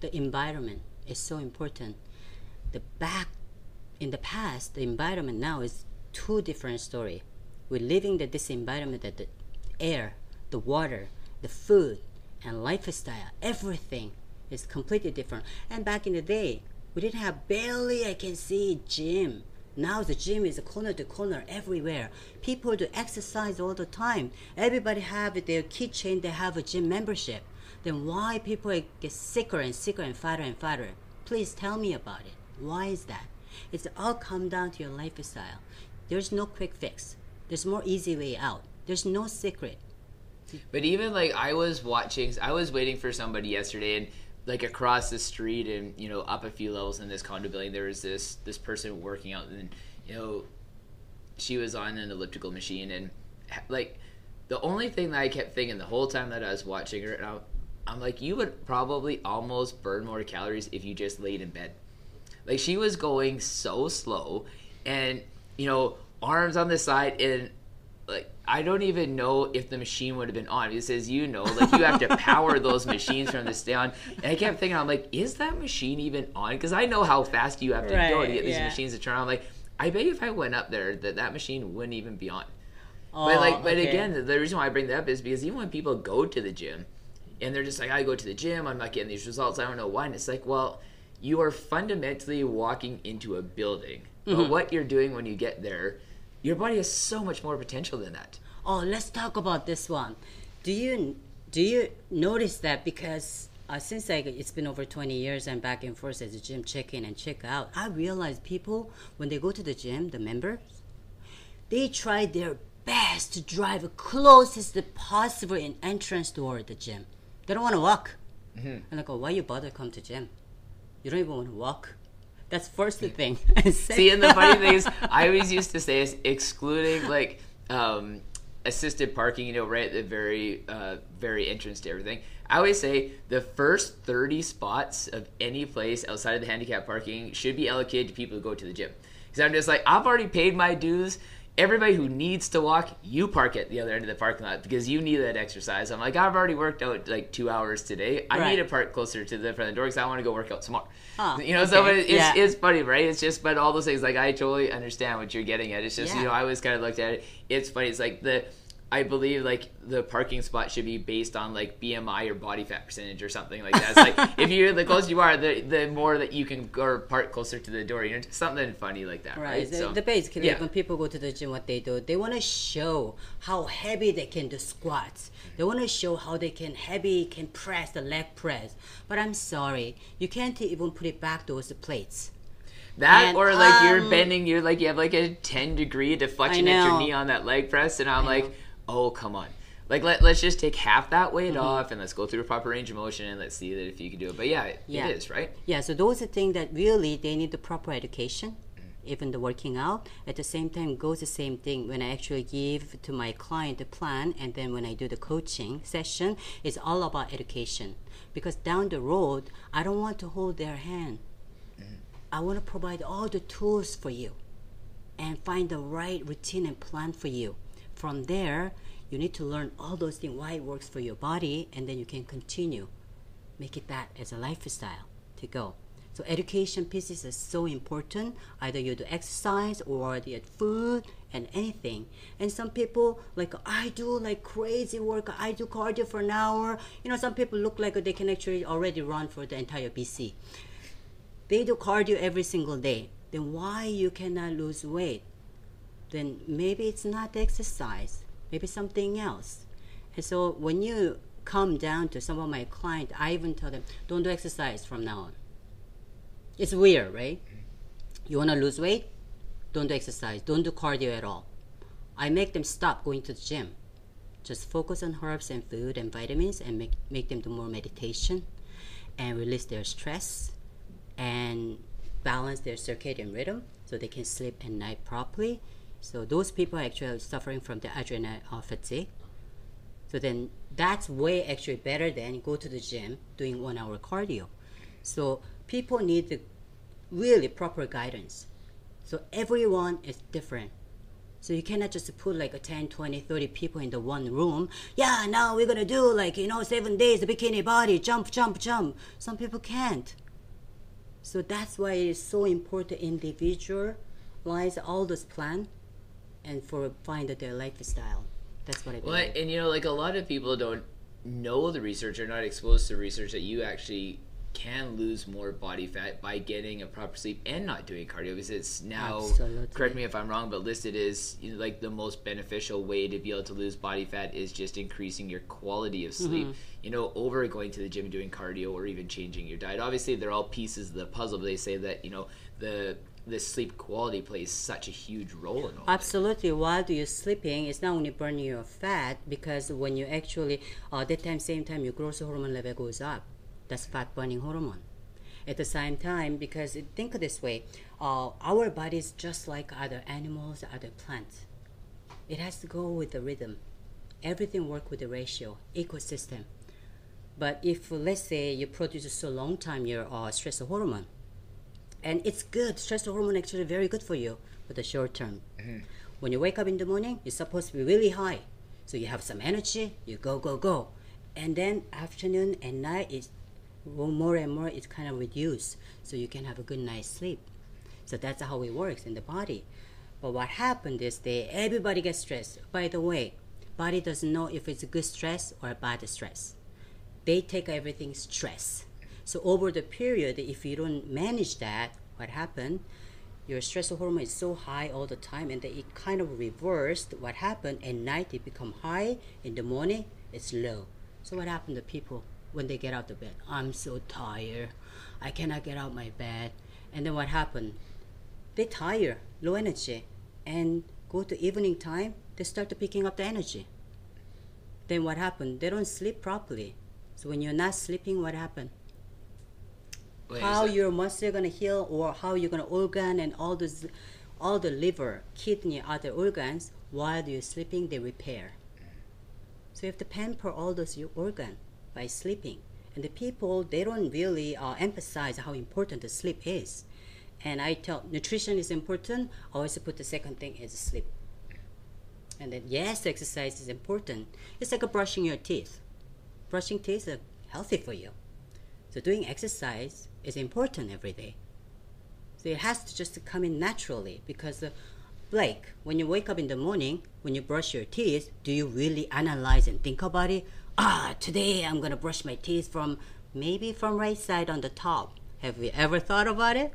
The environment is so important. The back in the past, the environment now is two different story. We're living the this environment that the air, the water, the food, and lifestyle, everything is completely different. And back in the day, we didn't have barely I can see gym. Now the gym is corner to corner everywhere. People do exercise all the time. Everybody have their keychain. They have a gym membership. Then why people get sicker and sicker and fatter and fatter? Please tell me about it. Why is that? It's all come down to your lifestyle. There's no quick fix. There's more easy way out. There's no secret. But even like I was watching, I was waiting for somebody yesterday, and like across the street, and you know, up a few levels in this condo building, there was this this person working out, and you know, she was on an elliptical machine, and like the only thing that I kept thinking the whole time that I was watching her, and I'm, I'm like, you would probably almost burn more calories if you just laid in bed. Like she was going so slow, and you know, arms on the side, and I don't even know if the machine would have been on. Because says, you know, like you have to *laughs* power those machines from this down. And I kept thinking, I'm like, is that machine even on? Because I know how fast you have to go to get these yeah. machines to turn on. I'm like, I bet if I went up there, that that machine wouldn't even be on. Oh, But like, but okay. again, the, the reason why I bring that up is because even when people go to the gym, and they're just like, I go to the gym, I'm not getting these results. I don't know why. And it's like, well, you are fundamentally walking into a building, Mm-hmm. but what you're doing when you get there, your body has so much more potential than that. Oh, let's talk about this one. Do you do you notice that because uh, since like it's been over 20 years and back and forth as a gym check in and check out, I realize people when they go to the gym, the members, they try their best to drive closest possible in entrance door of the gym. They don't want to walk. And I go, why you bother come to gym? You don't even want to walk. That's first thing. *laughs* See, and the funny thing is, *laughs* I always used to say, is excluding like um, assisted parking, you know, right at the very, uh, very entrance to everything. I always say the first 30 spots of any place outside of the handicap parking should be allocated to people who go to the gym. Because I'm just like, I've already paid my dues. Everybody who needs to walk, you park at the other end of the parking lot because you need that exercise. I'm like, I've already worked out like two hours today. I Right. need to park closer to the front of the door because I want to go work out some more. Ah, you know, so it's, Yeah. it's funny, right? It's just, but all those things, like I totally understand what you're getting at. It's just, Yeah. you know, I always kind of looked at it. It's funny. It's like the, I believe like the parking spot should be based on like BMI or body fat percentage or something like that. It's like *laughs* if you're the closer you are, the the more that you can go or park closer to the door. You know, something funny like that, right? Right. The, the basically, yeah. when people go to the gym, what they do, they want to show how heavy they can do squats. They want to show how they can heavy can press the leg press. But I'm sorry, you can't even put it back those plates. That And, or like you're um, bending, you're like you have like a ten degree deflection at your knee on that leg press, and I'm like. Oh come on, like let let's just take half that weight Mm-hmm. off and let's go through a proper range of motion and let's see that if you can do it. But yeah, it, Yeah. it is right. Yeah. So those are things that really they need the proper education. Even the working out at the same time goes the same thing when I actually give to my client the plan and then when I do the coaching session it's all about education because down the road I don't want to hold their hand I want to provide all the tools for you and find the right routine and plan for you. From there, you need to learn all those things, why it works for your body, and then you can continue. Make it that as a lifestyle to go. So education pieces are so important. Either you do exercise or the food and anything. And some people like I do like crazy work. I do cardio for an hour. You know, some people look like they can actually already run for the entire BC they do cardio every single day then why you cannot lose weight then maybe it's not exercise maybe something else. And so when you come down to some of my clients i even tell them don't do exercise from now on. It's weird right? Mm-hmm. You want to lose weight? Don't do exercise. Don't do cardio at all. I make them stop going to the gym. Just focus on herbs and food and vitamins and make, make them do more meditation and release their stress and balance their circadian rhythm so they can sleep at night properly. So those people are actually suffering from the adrenal fatigue. So then that's way actually better than go to the gym doing one hour cardio. So people need really proper guidance. So everyone is different. So you cannot just put like a 10, 20, 30 people in the one room. Yeah, now we're gonna do like, you know, seven days, the bikini body, jump, jump, jump. Some people can't. So that's why it's so important individualize all this plan and for find their lifestyle. That's what I Well, believe. and you know, like a lot of people don't know the research or not exposed to research that you actually can lose more body fat by getting a proper sleep and not doing cardio because it's now Absolutely. correct me if i'm wrong but listed as you know, like the most beneficial way to be able to lose body fat is just increasing your quality of sleep mm-hmm. you know over going to the gym and doing cardio or even changing your diet obviously they're all pieces of the puzzle but they say that you know the the sleep quality plays such a huge role in all that. Absolutely. While you're sleeping, it's not only burning your fat because when you actually uh, that time same time your growth hormone level goes up. That's fat burning hormone. At the same time, because think of this way, uh, our body is just like other animals, other plants. It has to go with the rhythm. Everything work with the ratio, ecosystem. But if let's say you produce so long time your uh, stress hormone, and it's good. Stress hormone actually very good for you for the short term. Mm-hmm. When you wake up in the morning, you're supposed to be really high, so you have some energy. You go go go, and then afternoon and night is more and more. It's kind of reduced, so you can have a good night's sleep. So that's how it works in the body. But what happened is that everybody gets stressed. By the way, body doesn't know if it's a good stress or a bad stress they take everything stress. So over the period, if you don't manage that, what happened? Your stress hormone is so high all the time, and it kind of reversed. What happened? At night it become high. In the morning it's low. So what happened to people when they get out of bed? I'm so tired. I cannot get out my bed. And then what happened? They tired, low energy, and go to evening time. They start to picking up the energy then what happened? They don't sleep properly. So when you're not sleeping, what happened? Wait, how your muscle gonna heal, or how you're gonna organ and all those, all the liver, kidney, other organs while you're sleeping, they repair. So you have to pamper all those your organ by sleeping. And the people they don't really uh, emphasize how important the sleep is. And I tell nutrition is important. I always put the second thing is sleep. And then yes, exercise is important. It's like a brushing your teeth. Brushing teeth are healthy for you. So doing exercise is important every day. So it has to just come in naturally because, uh, Blake, when you wake up in the morning, when you brush your teeth, do you really analyze and think about it? Ah, today I'm gonna brush my teeth from maybe from right side on the top. Have you ever thought about it?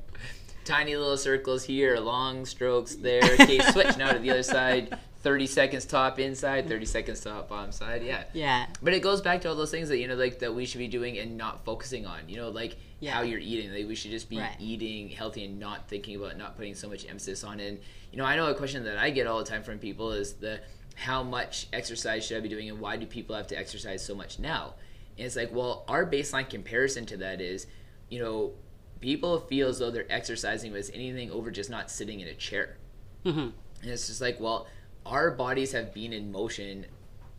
tiny little circles here, long strokes there. Okay, switch now to the other side. 30 seconds top inside, 30 seconds top bottom side. Yeah. Yeah. But it goes back to all those things that you know, like that we should be doing and not focusing on. You know, like Yeah. how you're eating. Like we should just be Right. eating healthy and not thinking about not putting so much emphasis on it. And you know, I know a question that I get all the time from people is the how much exercise should I be doing and why do people have to exercise so much now? And it's like, well, our baseline comparison to that is, you know, people feel as though they're exercising was anything over just not sitting in a chair. Mm-hmm. And it's just like, well, our bodies have been in motion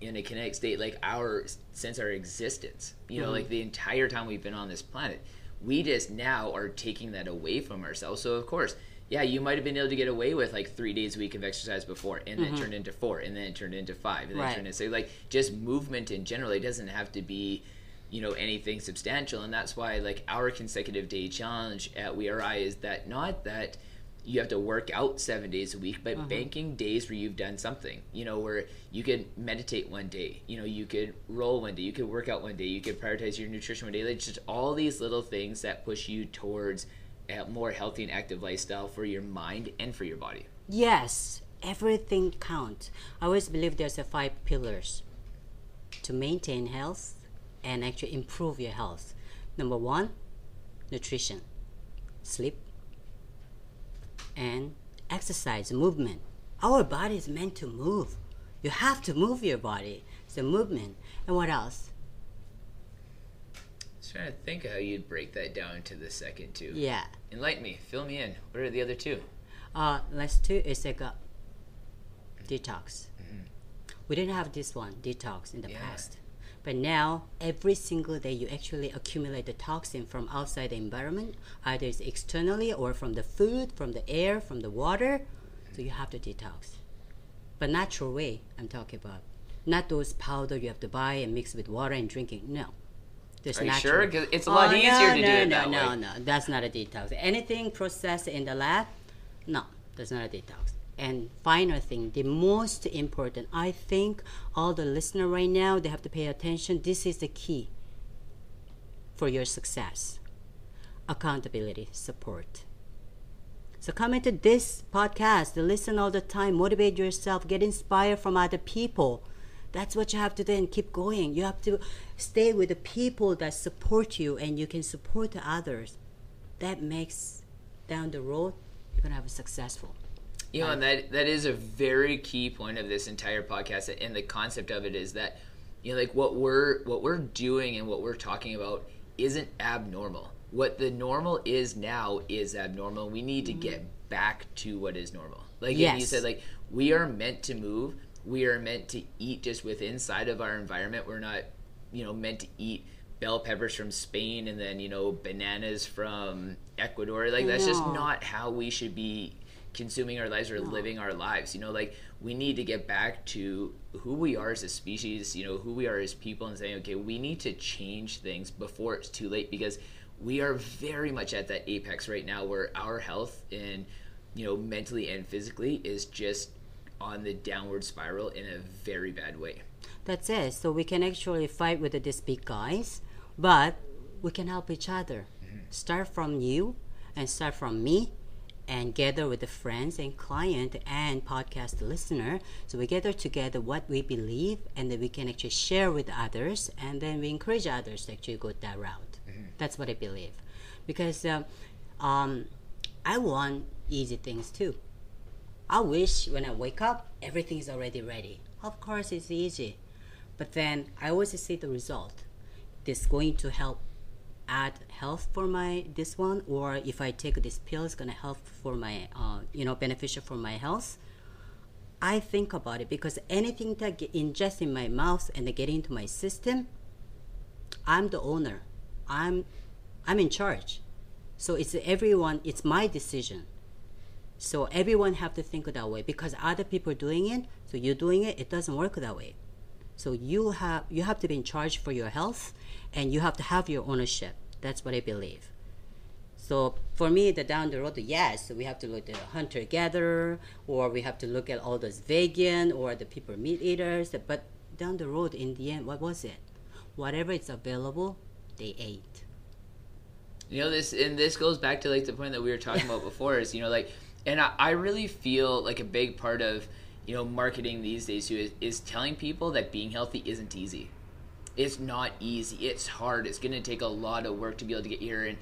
in a kinetic state like our since our existence. You know, like mm-hmm. the entire time we've been on this planet. We just now are taking that away from ourselves. So of course, yeah, you might have been able to get away with like three days a week of exercise before, and then it mm-hmm. turned into four, and then turned into five, and then Right. it turned into so like just movement in general. It doesn't have to be you know anything substantial and that's why like our consecutive day challenge at we are is that not that you have to work out seven days a week but mm-hmm. banking days where you've done something you know where you could meditate one day you know you could roll one day you could work out one day you could prioritize your nutrition one day like just all these little things that push you towards a more healthy and active lifestyle for your mind and for your body Yes, everything counts. I always believe there's a five pillars to maintain health and actually improve your health. Number one, nutrition, sleep, and exercise, movement. Our body is meant to move. You have to move your body. So movement. And what else? Just trying to think how you'd break that down to the second two. Yeah. Enlighten me. Fill me in. What are the other two? Uh, last two is like a detox. We didn't have this one, detox, in the Yeah. past. But now, every single day, you actually accumulate the toxin from outside the environment, either it's externally or from the food, from the air, from the water. So you have to detox. But natural way, I'm talking about. Not those powder you have to buy and mix with water and drinking. No. There's Are you natural. sure? it's a oh, lot easier no, to no, do it no, that no, way. No, that's not a detox. Anything processed in the lab, no, that's not a detox. And final thing, the most important, I think all the listener right now, they have to pay attention. This is the key for your success. Accountability, support. So come into this podcast, listen all the time, motivate yourself, get inspired from other people. That's what you have to do and keep going. You have to stay with the people that support you and you can support the others. That makes down the road you're gonna have a successful. You know, and that that is a very key point of this entire podcast, and the concept of it is that, you know, like what we're what we're doing and what we're talking about isn't abnormal. What the normal is now is abnormal. We need to get mm-hmm. back to what is normal. Like you said, like we are meant to move. We are meant to eat just within side of our environment. We're not, you know, meant to eat bell peppers from Spain and then you know bananas from Ecuador. Like that's just not how we should be consuming our lives or living our lives. You know, like we need to get back to who we are as a species, you know, who we are as people and saying, okay, we need to change things before it's too late because we are very much at that apex right now where our health and, you know, mentally and physically is just on the downward spiral in a very bad way. That's it. So we can actually fight with these big guys, but we can help each other. Mm-hmm. Start from you and start from me and gather with the friends and client and podcast listener. So we gather together what we believe and then we can actually share with others and then we encourage others to actually go that route. That's what I believe. Because um, um, I want easy things too. I wish when I wake up, everything is already ready. Of course, it's easy. But then I always see the result. This going to help add health for my this one, or if I take this pill, it's gonna help for my uh, you know beneficial for my health. I think about it because anything that get ingest in my mouth and get into my system, I'm the owner. I'm I'm in charge. So it's everyone. It's my decision. So everyone have to think that way because other people doing it, so you're doing it, it doesn't work that way. So you have you have to be in charge for your health and you have to have your ownership. That's what I believe. So for me, the down the road, yes, we have to look at the hunter gatherer, or we have to look at all those vegan or the people meat eaters. But down the road, in the end, what was it? Whatever is available, they ate. You know this, and this goes back to like the point that we were talking about *laughs* before. Is you know like, and I, I really feel like a big part of you know marketing these days too is, is telling people that being healthy isn't easy. It's not easy. It's hard. It's going to take a lot of work to be able to get here, and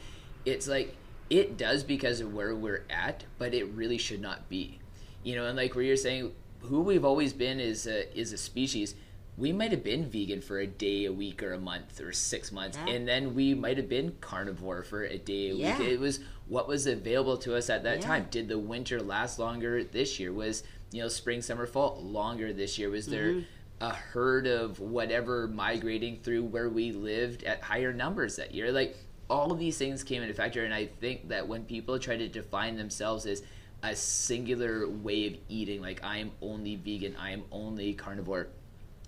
it's like it does because of where we're at, but it really should not be. You know, and like where you're saying, who we've always been is a, is a species. We might have been vegan for a day, a week, or a month, or six months, Yeah. and then we might have been carnivore for a day, a Yeah. week. It was what was available to us at that Yeah. time. Did the winter last longer this year? Was you know spring, summer, fall longer this year? Was there Mm-hmm. A herd of whatever migrating through where we lived at higher numbers that year? Like all of these things came into factor, and I think that when people try to define themselves as a singular way of eating, like I am only vegan, I am only carnivore,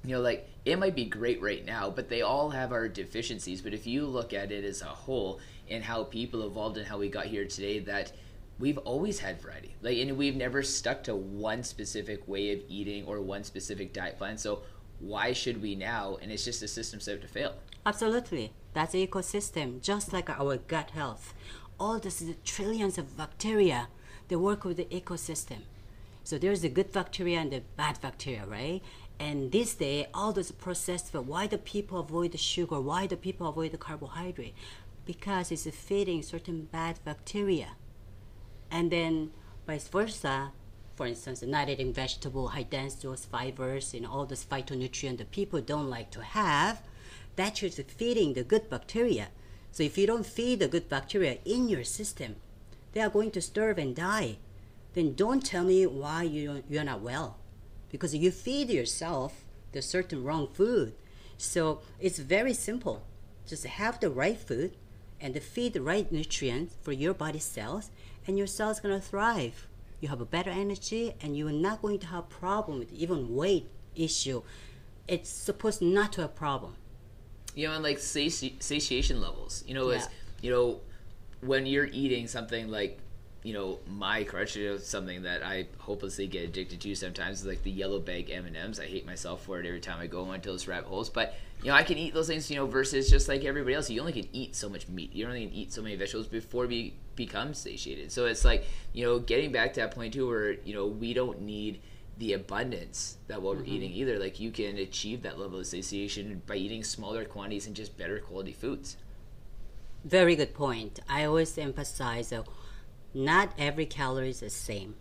you know, like it might be great right now, but they all have our deficiencies. But if you look at it as a whole and how people evolved and how we got here today, that we've always had variety. Like, and we've never stuck to one specific way of eating or one specific diet plan. So why should we now? And it's just a system set up to fail. Absolutely. That's the ecosystem, just like our gut health. All these trillions of bacteria, they work with the ecosystem. So there's the good bacteria and the bad bacteria, right? And this day, all those processed food, why do people avoid the sugar? Why do people avoid the carbohydrate? Because it's feeding certain bad bacteria. And then vice versa, for instance, not eating vegetable, high dense those fibers and all those phytonutrients that people don't like to have, that's just feeding the good bacteria. So if you don't feed the good bacteria in your system, they are going to starve and die. Then don't tell me why you you're not well, because you feed yourself the certain wrong food. So it's very simple. Just have the right food and feed the right nutrients for your body cells, and your cells gonna thrive. You have a better energy, and you are not going to have problem with even weight issue. It's supposed not to have problem. You know, and like sati- satiation levels. You know, Yeah. is you know when you're eating something like you know my crush is something that I hopelessly get addicted to sometimes is like the yellow bag M and M's. I hate myself for it every time I go into those rabbit holes. But you know I can eat those things. You know versus just like everybody else, you only can eat so much meat. You only can eat so many vegetables before we become satiated. So it's like you know getting back to that point too, where you know we don't need the abundance that what we're eating either. Like you can achieve that level of satiation by eating smaller quantities and just better quality foods. Very good point. I always emphasize uh, not every calorie is the same.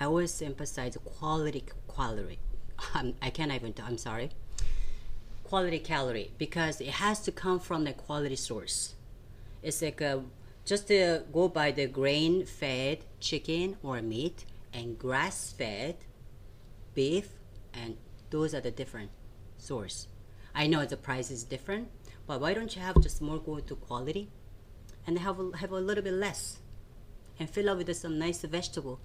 I always emphasize quality, quality. *laughs* Um, I can't even, I'm sorry. Quality calorie because it has to come from the quality source. It's like uh just to go by the grain fed chicken or meat and grass fed beef and those are the different source. I know the price is different, but why don't you have just more go to quality and have a, have a little bit less and fill up with some nice vegetable.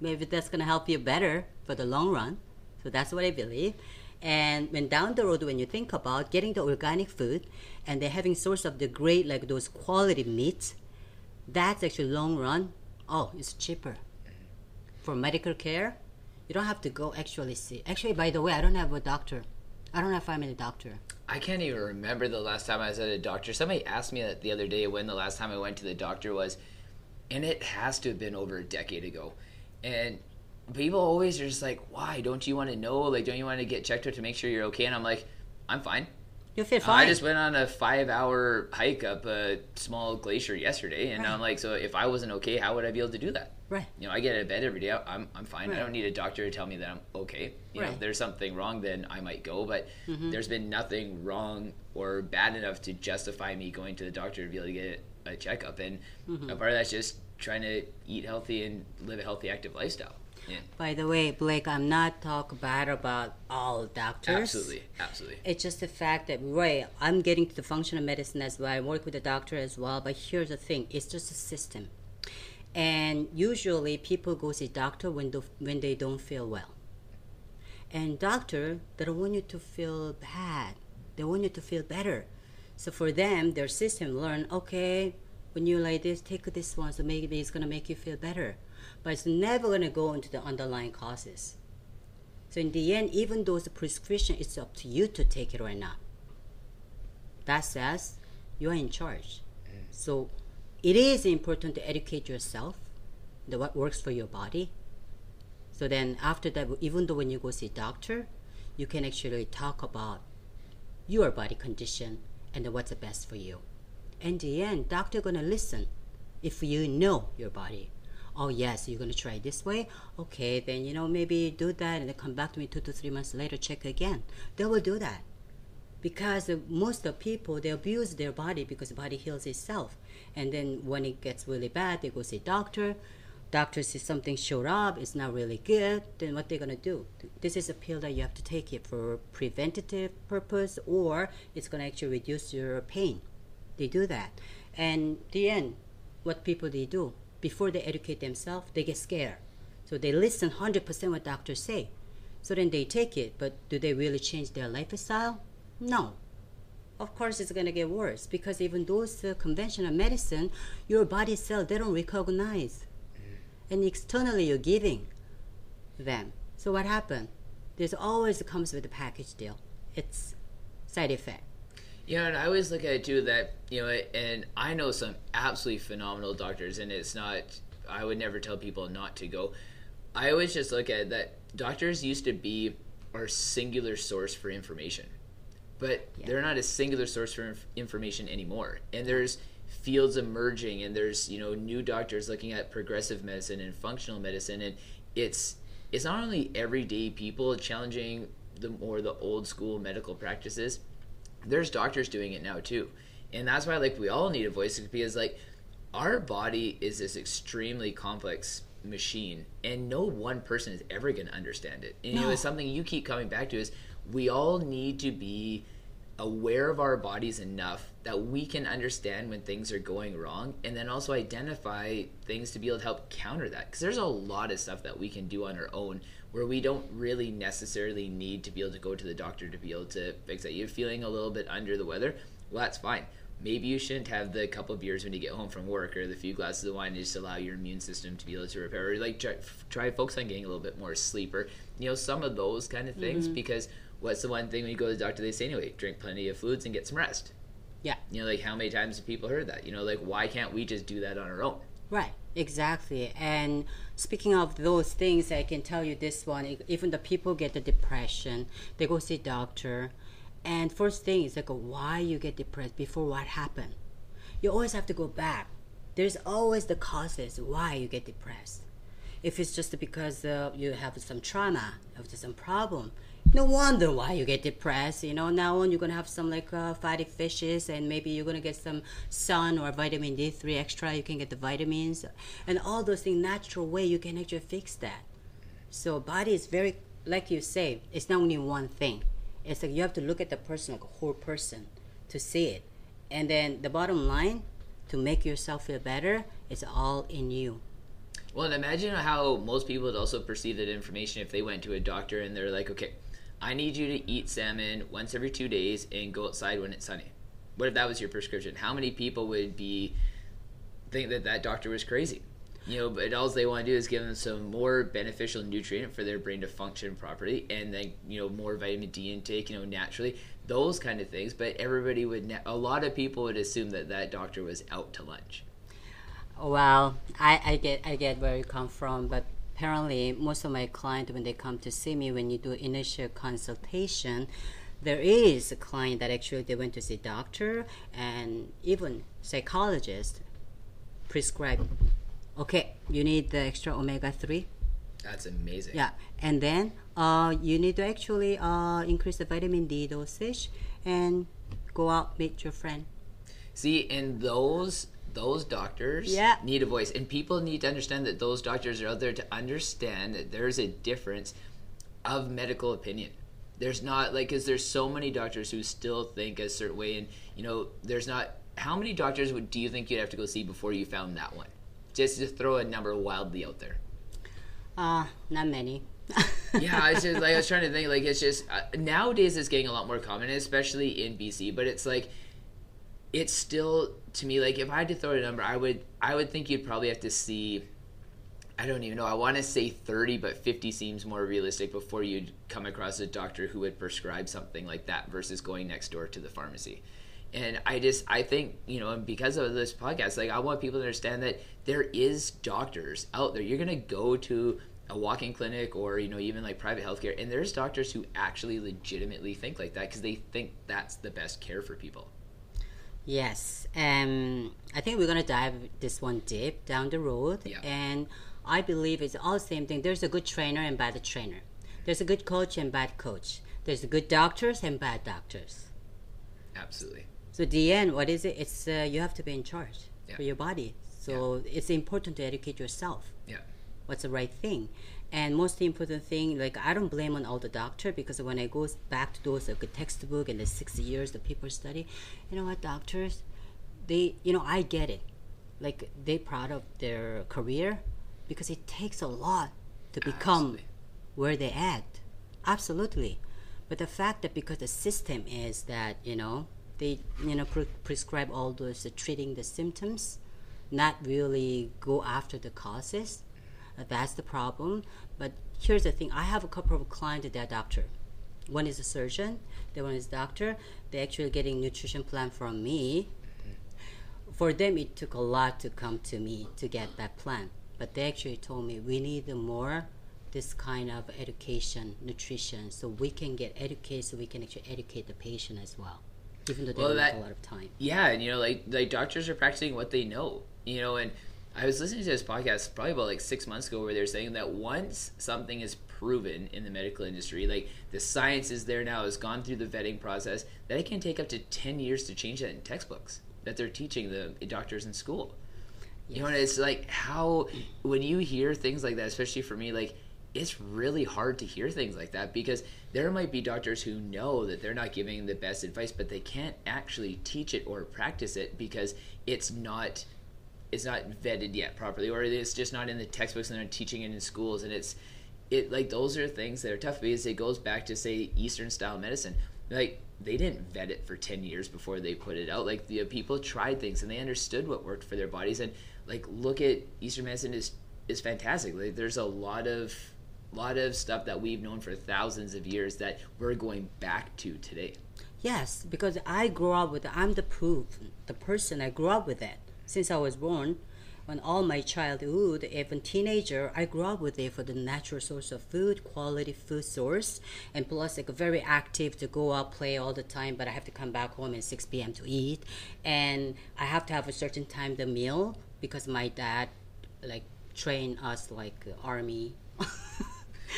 Maybe that's gonna help you better for the long run. So that's what I believe. And when down the road, when you think about getting the organic food and they're having source of the great like those quality meats, that's actually long run. Oh, it's cheaper for medical care. You don't have to go actually see. Actually, by the way, I don't have a doctor. I don't have family doctor. I can't even remember the last time I was at a doctor. Somebody asked me the other day when the last time I went to the doctor was, and it has to have been over a decade ago. And people always are just like, "Why don't you want to know? Like, don't you want to get checked out to make sure you're okay?" And I'm like, "I'm fine. You feel fine. I just went on a five-hour hike up a small glacier yesterday, and Right. I'm like, so if I wasn't okay, how would I be able to do that?" right. You know, I get out of bed every day. I'm, I'm fine. I don't need a doctor to tell me that I'm okay. You know, Right. if there's something wrong, then I might go. But mm-hmm. there's been nothing wrong or bad enough to justify me going to the doctor to be able to get a checkup. And mm-hmm. a part of that's just trying to eat healthy and live a healthy, active lifestyle. Yeah, By the way, Blake, I'm not talk bad about all doctors. absolutely, absolutely. It's just the fact that right, I'm getting to the functional medicine as well. I work with a doctor as well. But here's the thing: it's just a system, and usually people go see doctor when they, when they don't feel well. And doctor, they don't want you to feel bad. They want you to feel better. So for them, their system learn okay. When you like this, take this one. So maybe it's gonna make you feel better, but it's never gonna go into the underlying causes. So in the end, even though it's a prescription, it's up to you to take it or not. That says you are in charge. Mm. So it is important to educate yourself the what works for your body. So then after that, even though when you go see doctor, you can actually talk about your body condition and what's the best for you. In the end, doctor gonna listen if you know your body. Oh yes, you're gonna try this way. Okay, then you know maybe do that and then come back to me two to three months later, check again. They will do that because most of people they abuse their body because the body heals itself, and then when it gets really bad, they go see doctor. Doctor says something showed up, it's not really good. Then what they're gonna do? This is a pill that you have to take it for preventative purpose, or it's gonna actually reduce your pain. They do that, and the end, what people they do before they educate themselves, they get scared, so they listen hundred percent what doctors say. So then they take it, but do they really change their lifestyle? No. Of course, it's gonna get worse because even those uh, conventional medicine, your body cell they don't recognize, and externally you're giving them. So what happened? This always comes with a package deal. It's side effect. Yeah, and I always look at it too that you know, and I know some absolutely phenomenal doctors, and it's not. I would never tell people not to go. I always just look at that doctors used to be our singular source for information, but Yeah. they're not a singular source for inf- information anymore. And there's fields emerging, and there's you know new doctors looking at progressive medicine and functional medicine, and it's it's not only everyday people challenging the more the old school medical practices there's doctors doing it now too. And that's why like we all need a voice because like our body is this extremely complex machine and no one person is ever going to understand it. And you know No. it's something you keep coming back to is we all need to be aware of our bodies enough that we can understand when things are going wrong and then also identify things to be able to help counter that. Because there's a lot of stuff that we can do on our own where we don't really necessarily need to be able to go to the doctor to be able to fix it you're feeling a little bit under the weather? Well that's fine. Maybe you shouldn't have the couple beers when you get home from work or the few glasses of wine to just allow your immune system to be able to repair or like try, try focus on getting a little bit more sleep or you know some of those kind of things mm-hmm. because what's the one thing when you go to the doctor they say anyway drink plenty of fluids and get some rest. Yeah. you know like how many times have people heard that? You know like why can't we just do that on our own? Right, exactly. And speaking of those things, I can tell you this one. Even the people get the depression, they go see doctor, and first thing is like, why you get depressed before what happened. You always have to go back. There's always the causes why you get depressed. If it's just because uh, you have some trauma, have some problem, no wonder why you get depressed. You know, now on you're gonna have some like uh, fatty fishes, and maybe you're gonna get some sun or vitamin D3 extra. You can get the vitamins, and all those things natural way you can actually fix that. So body is very like you say, it's not only one thing. It's like you have to look at the person like a whole person to see it, and then the bottom line to make yourself feel better is all in you. Well, and imagine how most people would also perceive that information if they went to a doctor and they're like, okay, I need you to eat salmon once every two days and go outside when it's sunny. What if that was your prescription? How many people would be think that that doctor was crazy? You know, but all they want to do is give them some more beneficial nutrient for their brain to function properly, and then you know more vitamin D intake, you know, naturally, those kind of things. But everybody would, na- a lot of people would assume that that doctor was out to lunch. Well, I, I get I get where you come from, but apparently most of my clients when they come to see me when you do initial consultation, there is a client that actually they went to see doctor and even psychologist prescribe okay, you need the extra omega three. That's amazing. Yeah. And then uh, you need to actually uh, increase the vitamin D dosage and go out meet your friend. See, and those those doctors Yeah. need a voice, and people need to understand that those doctors are out there to understand that there's a difference of medical opinion. There's not like because there's so many doctors who still think a certain way, and you know, there's not. How many doctors would do you think you'd have to go see before you found that one? Just to throw a number wildly out there. Uh, not many. *laughs* yeah, it's just like I was trying to think. Like it's just uh, nowadays it's getting a lot more common, especially in BC. But it's like it's still to me like if I had to throw a number, I would I would think you'd probably have to see. I don't even know. I want to say thirty, but fifty seems more realistic before you'd come across a doctor who would prescribe something like that versus going next door to the pharmacy. And I just I think you know, and because of this podcast, like I want people to understand that there is doctors out there. You're gonna go to a walk-in clinic or you know even like private healthcare, and there's doctors who actually legitimately think like that because they think that's the best care for people. Yes, um, I think we're gonna dive this one deep down the road, Yeah. and I believe it's all the same thing. There's a good trainer and bad trainer. There's a good coach and bad coach. There's good doctors and bad doctors. Absolutely. So the end, what is it? It's uh, you have to be in charge Yeah. for your body. So it's important to educate yourself. Yeah. what's the right thing and most important thing like i don't blame on all the doctor because when i go back to those like, textbook and the six years the people study you know what doctors they you know i get it. Like they proud of their career because it takes a lot to become Absolutely. where they at. Absolutely. But the fact that because the system is that you know they you know pre- prescribe all those uh, treating the symptoms not really go after the causes uh, that's the problem but here's the thing i have a couple of clients that are doctor. One is a surgeon the one is doctor. They're actually getting nutrition plan from me. For them it took a lot to come to me to get that plan. But they actually told me we need more this kind of education nutrition so we can get educated so we can actually educate the patient as well even though they Well, that- have a lot of time. Yeah, and you know, like like doctors are practicing what they know, you know, and I was listening to this podcast probably about like six months ago where they're saying that once something is proven in the medical industry, like the science is there now, has gone through the vetting process, that it can take up to 10 years to change that in textbooks that they're teaching the eh, doctors in school. You know, it's like how, when you hear things like that, especially for me, like, it's really hard to hear things like that because there might be doctors who know that they're not giving the best advice, but they can't actually teach it or practice it because it's not it's not vetted yet properly, or it's just not in the textbooks and they're teaching it in schools, and it's it like those are things that are tough because it goes back to say Eastern style medicine, like they didn't vet it for 10 years before they put it out. Like the uh, people tried things and they understood what worked for their bodies and like look at eastern medicine is is fantastic. Like there's a lot of lot of stuff that we've known for thousands of years that we're going back to today. Yes, because I grew up with I'm the proof, the person I grew up with it since I was born. On all my childhood, even teenager, I grew up with it for the natural source of food, quality food source, and plus like very active to go out play all the time. But I have to come back home at six p.m. to eat, and I have to have a certain time the meal because my dad like trained us like army. *laughs*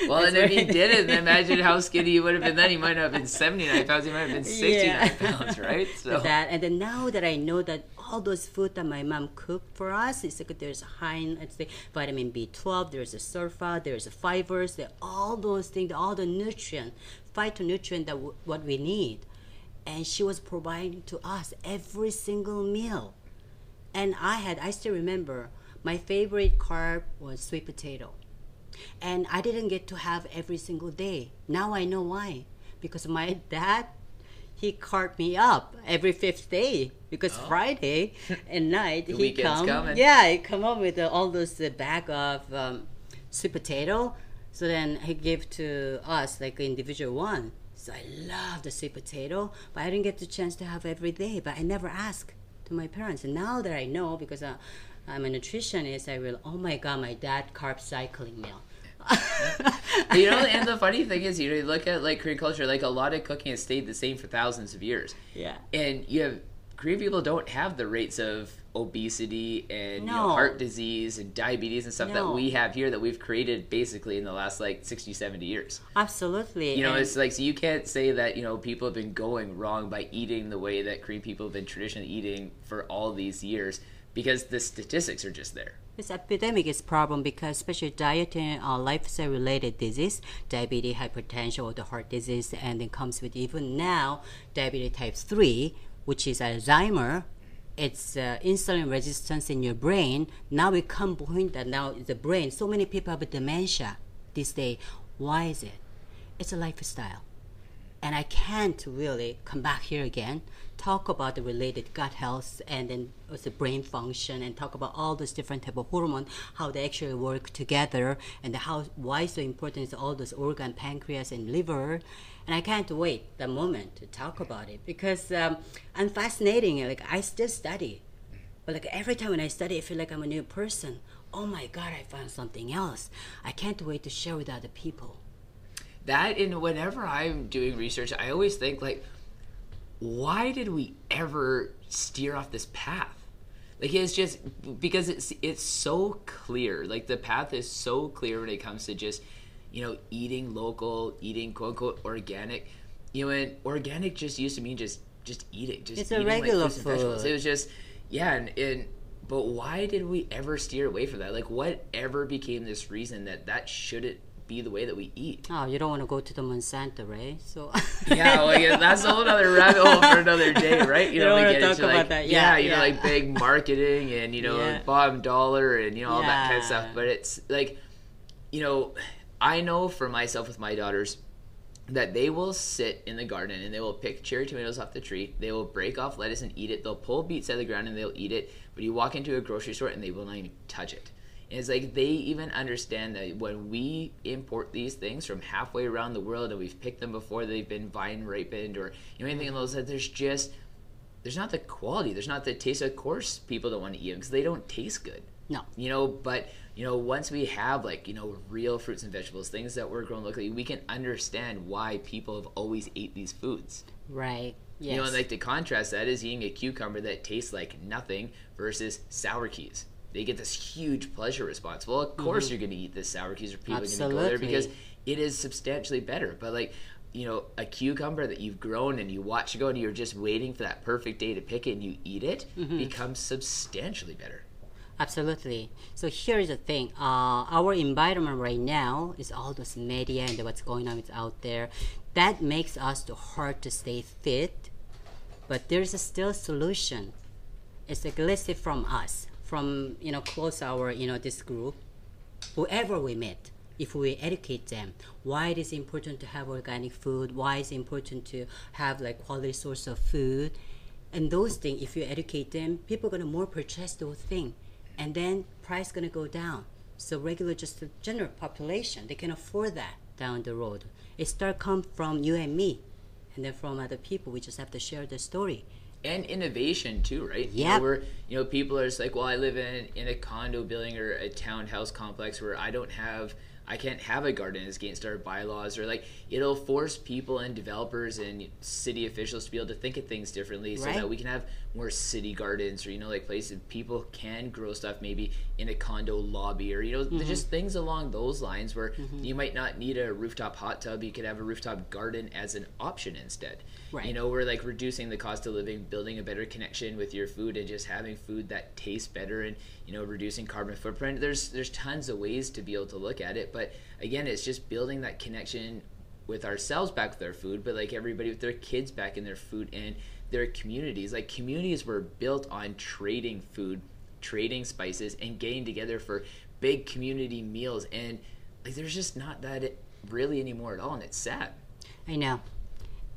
well That's and if he right. didn't imagine how skinny he would have been then he might not have been 79 pounds he might have been 69 Yeah. pounds right *laughs* so that and then now that I know that all those food that my mom cooked for us it's like there's high let's say vitamin B12 there's a sulfa there's a fibers there all those things all the nutrient phytonutrient that w- what we need and she was providing to us every single meal and I had I still remember my favorite carb was sweet potato and I didn't get to have every single day. Now I know why. Because my *laughs* dad, he carved me up every fifth day. Because Friday *laughs* and night Oh. He come, coming. yeah, he come up with uh, all those uh, bag of um, sweet potato. So then he gave to us like individual one. So I love the sweet potato, but I didn't get the chance to have every day. But I never asked to my parents. And now that I know, because uh, I'm a nutritionist, I will. Oh my God, my dad carb cycling meal. *laughs* you know, and the funny thing is, you know, you look at like Korean culture, like a lot of cooking has stayed the same for thousands of years. Yeah. And you have Korean people don't have the rates of obesity and you know, heart disease and diabetes and stuff that we have here that we've created basically in the last like 60, 70 years. Absolutely. You know, and- it's like so you can't say that you know people have been going wrong by eating the way that Korean people have been traditionally eating for all these years because the statistics are just there. This epidemic is problem because especially diet and uh, lifestyle related disease, diabetes, hypertension, or the heart disease, and it comes with even now diabetes type 3, which is Alzheimer. It's uh, insulin resistance in your brain. Now we come point that now the brain, so many people have dementia this day. Why is it? It's a lifestyle. And I can't really come back here again, talk about the related gut health and then also brain function and talk about all those different type of hormone, how they actually work together and how why so important is all those organ, pancreas and liver. And I can't wait the moment to talk about it because um, I'm fascinating. Like I still study, but like every time when I study, I feel like I'm a new person. Oh my God, I found something else. I can't wait to share with other people. That and whenever i'm doing research i always think like why did we ever steer off this path like it's just because it's it's so clear like the path is so clear when it comes to just you know eating local eating quote unquote organic you know and organic just used to mean just just eating just It's eating, like, regular vegetables. food. it was just yeah and, and but why did we ever steer away from that like whatever became this reason that that shouldn't be the way that we eat Oh, you don't want to go to the Monsanto, right? So *laughs* yeah, well, yeah, that's a whole other rabbit hole for another day, right? You don't wanna talk into, about like, that. Yeah, Yeah, you know, like big marketing and you know, Yeah. bottom dollar and you know all that kind of stuff. But it's like, you know, I know for myself with my daughters that they will sit in the garden and they will pick cherry tomatoes off the tree. They will break off lettuce and eat it. They'll pull beets out of the ground and they'll eat it. But you walk into a grocery store and they will not even touch it. And it's like they even understand that when we import these things from halfway around the world and we've picked them before they've been vine ripened or you know anything mm-hmm. of those that there's just there's not the quality, there's not the taste. Of course, people don't want to eat them because they don't taste good no, you know but you know once we have like you know real fruits and vegetables things that were grown locally we can understand why people have always ate these foods right? Yes. you know and like to contrast that is eating a cucumber that tastes like nothing versus sour keys they get this huge pleasure response. Well, of course you're going to eat this sour because people are going to go there because it is substantially better. But like, you know, a cucumber that you've grown and you watch it go and you're just waiting for that perfect day to pick it and you eat it becomes substantially better. Absolutely. So here's the thing. Uh, our environment right now is all those media and what's going on is out there. That makes us too hard to stay fit. But there's a still solution. It's like let's from us, from you know close our you know this group, whoever we meet, if we educate them why it is important to have organic food, why it's important to have like quality source of food, and those things, if you educate them, people gonna more purchase those things, and then price gonna go down. So regular, just the general population, they can afford that down the road. It start come from you and me, and then from other people. We just have to share the story. And innovation too, right? You know, where you know people are just like, well, I live in in a condo building or a townhouse complex where I don't have, I can't have a garden. It's against our bylaws, or like it'll force people and developers and city officials to be able to think of things differently, so Right. that we can have more city gardens or you know like places people can grow stuff maybe in a condo lobby or you know Mm-hmm. just things along those lines where you might not need a rooftop hot tub, you could have a rooftop garden as an option instead. Right. You know, we're like reducing the cost of living, building a better connection with your food, and just having food that tastes better, and you know, reducing carbon footprint. There's there's tons of ways to be able to look at it, but again, it's just building that connection with ourselves back with our food, but like everybody with their kids back in their food and their communities. Like communities were built on trading food, trading spices, and getting together for big community meals, and like there's just not that really anymore at all, and it's sad. I know.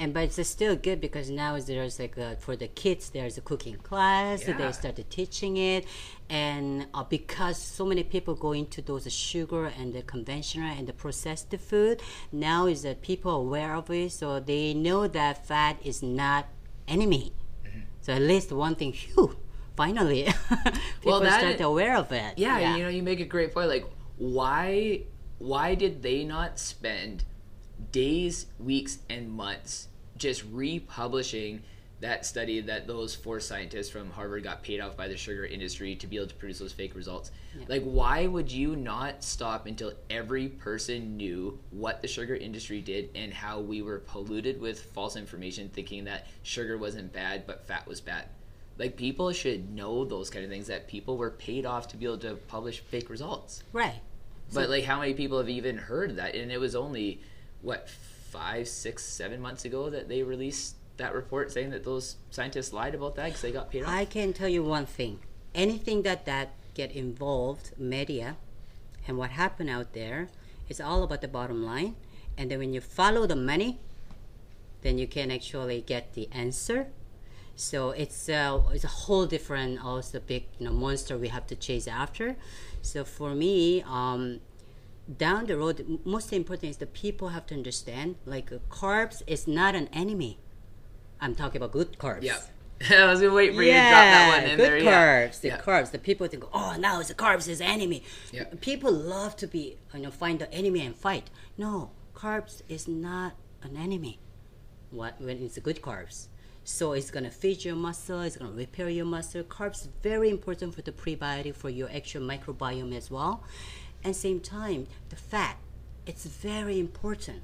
And but it's still good because now there's like a, for the kids there's a cooking class Yeah. they started teaching it, and uh, because so many people go into those sugar and the conventional and the processed food, now is that people are aware of it, so they know that fat is not enemy. Mm-hmm. So at least one thing, phew, finally, *laughs* people that- start aware of it. yeah, you know you make a great point like why why did they not spend days weeks and months just republishing that study that those four scientists from harvard got paid off by the sugar industry to be able to produce those fake results. Like why would you not stop until every person knew what the sugar industry did and how we were polluted with false information thinking that sugar wasn't bad but fat was bad? Like people should know those kind of things that people were paid off to be able to publish fake results. Right. but like how many people have even heard that? And it was only what five six seven months ago that they released that report saying that those scientists lied about that because they got paid off I can tell you one thing. Anything that that get involved, media, and what happened out there, it's all about the bottom line. And then when you follow the money, then you can actually get the answer. So it's uh, it's a whole different, also big you know monster we have to chase after. So for me, um, down the road, most important is the people have to understand like uh, carbs is not an enemy. I'm talking about good carbs. yeah *laughs* i was gonna wait for you to drop that one in good there yeah. carbs. The Yeah. carbs. The people think, oh, now it's the carbs is enemy. Yeah. People love to be, you know, find the enemy and fight. No, carbs is not an enemy. What when it's good carbs. So it's gonna feed your muscle. It's gonna repair your muscle. Carbs is very important for the prebiotic for your actual microbiome as well. And same time, the fat, it's very important,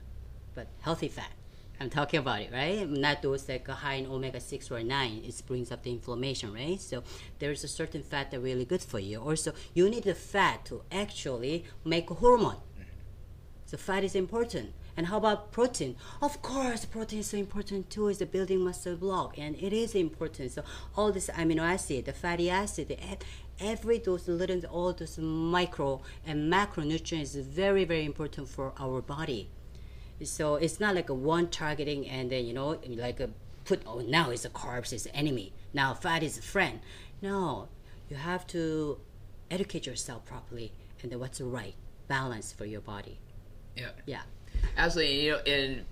but healthy fat. I'm talking about it, right? Not those like high in omega six or nine. It brings up the inflammation, right? So there's a certain fat that really good for you. Also, you need the fat to actually make a hormone. So fat is important. And how about protein? Of course, protein is so important too. It's the building muscle block, and it is important. So all this amino acid, the fatty acid, the, every those little, all those micro and macronutrients is very very important for our body. So it's not like a one targeting and then you know like a put oh now it's a carbs is enemy now fat is a friend. No, you have to educate yourself properly and then what's the right balance for your body. yeah Yeah. Absolutely, you know, and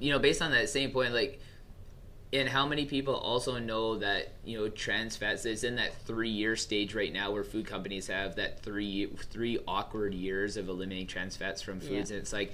you know, based on that same point, like, and how many people also know that you know trans fats is in that three-year stage right now, where food companies have that three three awkward years of eliminating trans fats from foods, Yeah. and it's like.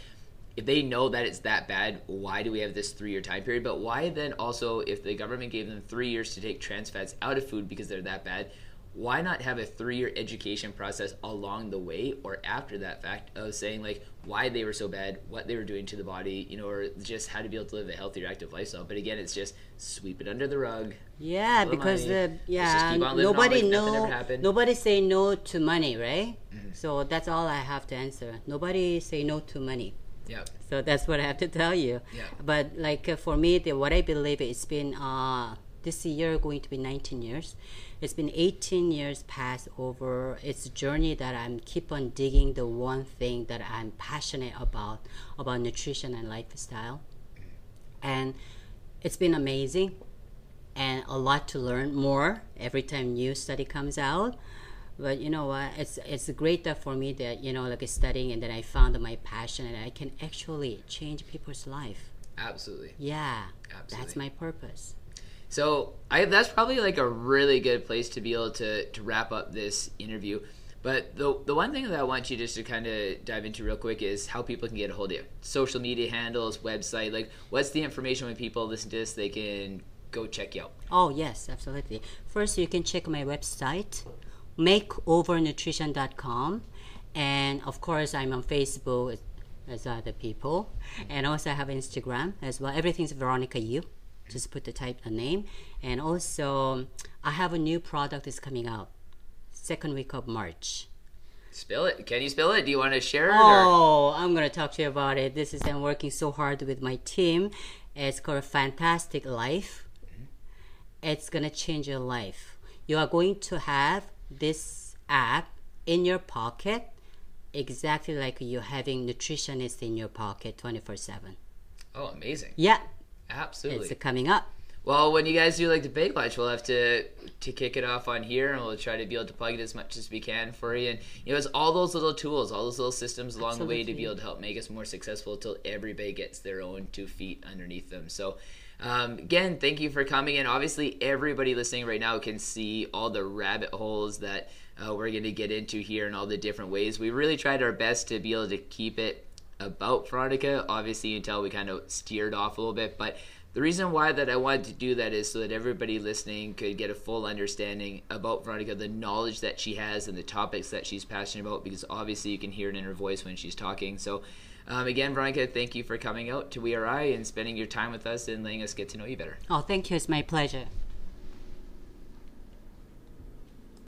If they know that it's that bad, why do we have this three-year time period? But why then also, if the government gave them three years to take trans fats out of food because they're that bad, why not have a three-year education process along the way or after that fact of saying like why they were so bad what they were doing to the body you know or just how to be able to live a healthier active lifestyle but again it's just sweep it under the rug Yeah, because money. the yeah keep on living on nobody like nothing ever know nobody say no to money, right? Mm-hmm. So that's all I have to answer. Nobody say no to money. Yeah So that's what I have to tell you. Yeah. But like uh, for me, the, what I believe it's been uh, this year going to be 19 years. It's been 18 years past over. It's a journey that I'm keep on digging the one thing that I'm passionate about about nutrition and lifestyle, and it's been amazing and a lot to learn more every time new study comes out but you know what it's it's great that for me that you know like studying and then i found my passion and i can actually change people's life absolutely yeah absolutely. that's my purpose So I that's probably like a really good place to be able to to wrap up this interview. But the the one thing that I want you just to kind of dive into real quick is how people can get a hold of you. Social media handles, website, like what's the information when people listen to this they can go check you out. oh yes absolutely first you can check my website makeovernutrition.com and of course i'm on facebook as other people and also i have instagram as well everything's veronica yu just put the type a name and also i have a new product is coming out second week of march Spill it. Can you spill it? Do you want to share it? Or? Oh, I'm gonna talk to you about it. This is I'm working so hard with my team. It's called Fantastic Life. Mm-hmm. It's gonna change your life. You are going to have this app in your pocket, exactly like you're having nutritionist in your pocket 24/7. Oh, amazing. Yeah, Absolutely. it's coming up. Well, when you guys do like the big lunch, we'll have to to kick it off on here, and we'll try to be able to plug it as much as we can for you. And you know, it's all those little tools, all those little systems along the way to be able to help make us more successful till everybody gets their own two feet underneath them. So. Um, again, thank you for coming in. Obviously, everybody listening right now can see all the rabbit holes that uh, we're going to get into here and all the different ways. We really tried our best to be able to keep it about Veronica. Obviously, until we kind of steered off a little bit, but the reason why that I wanted to do that is so that everybody listening could get a full understanding about Veronica, the knowledge that she has and the topics that she's passionate about. Because obviously, you can hear it in her voice when she's talking. So. Um, again, Veronica, thank you for coming out to We Are I and spending your time with us and letting us get to know you better. Oh, thank you. It's my pleasure.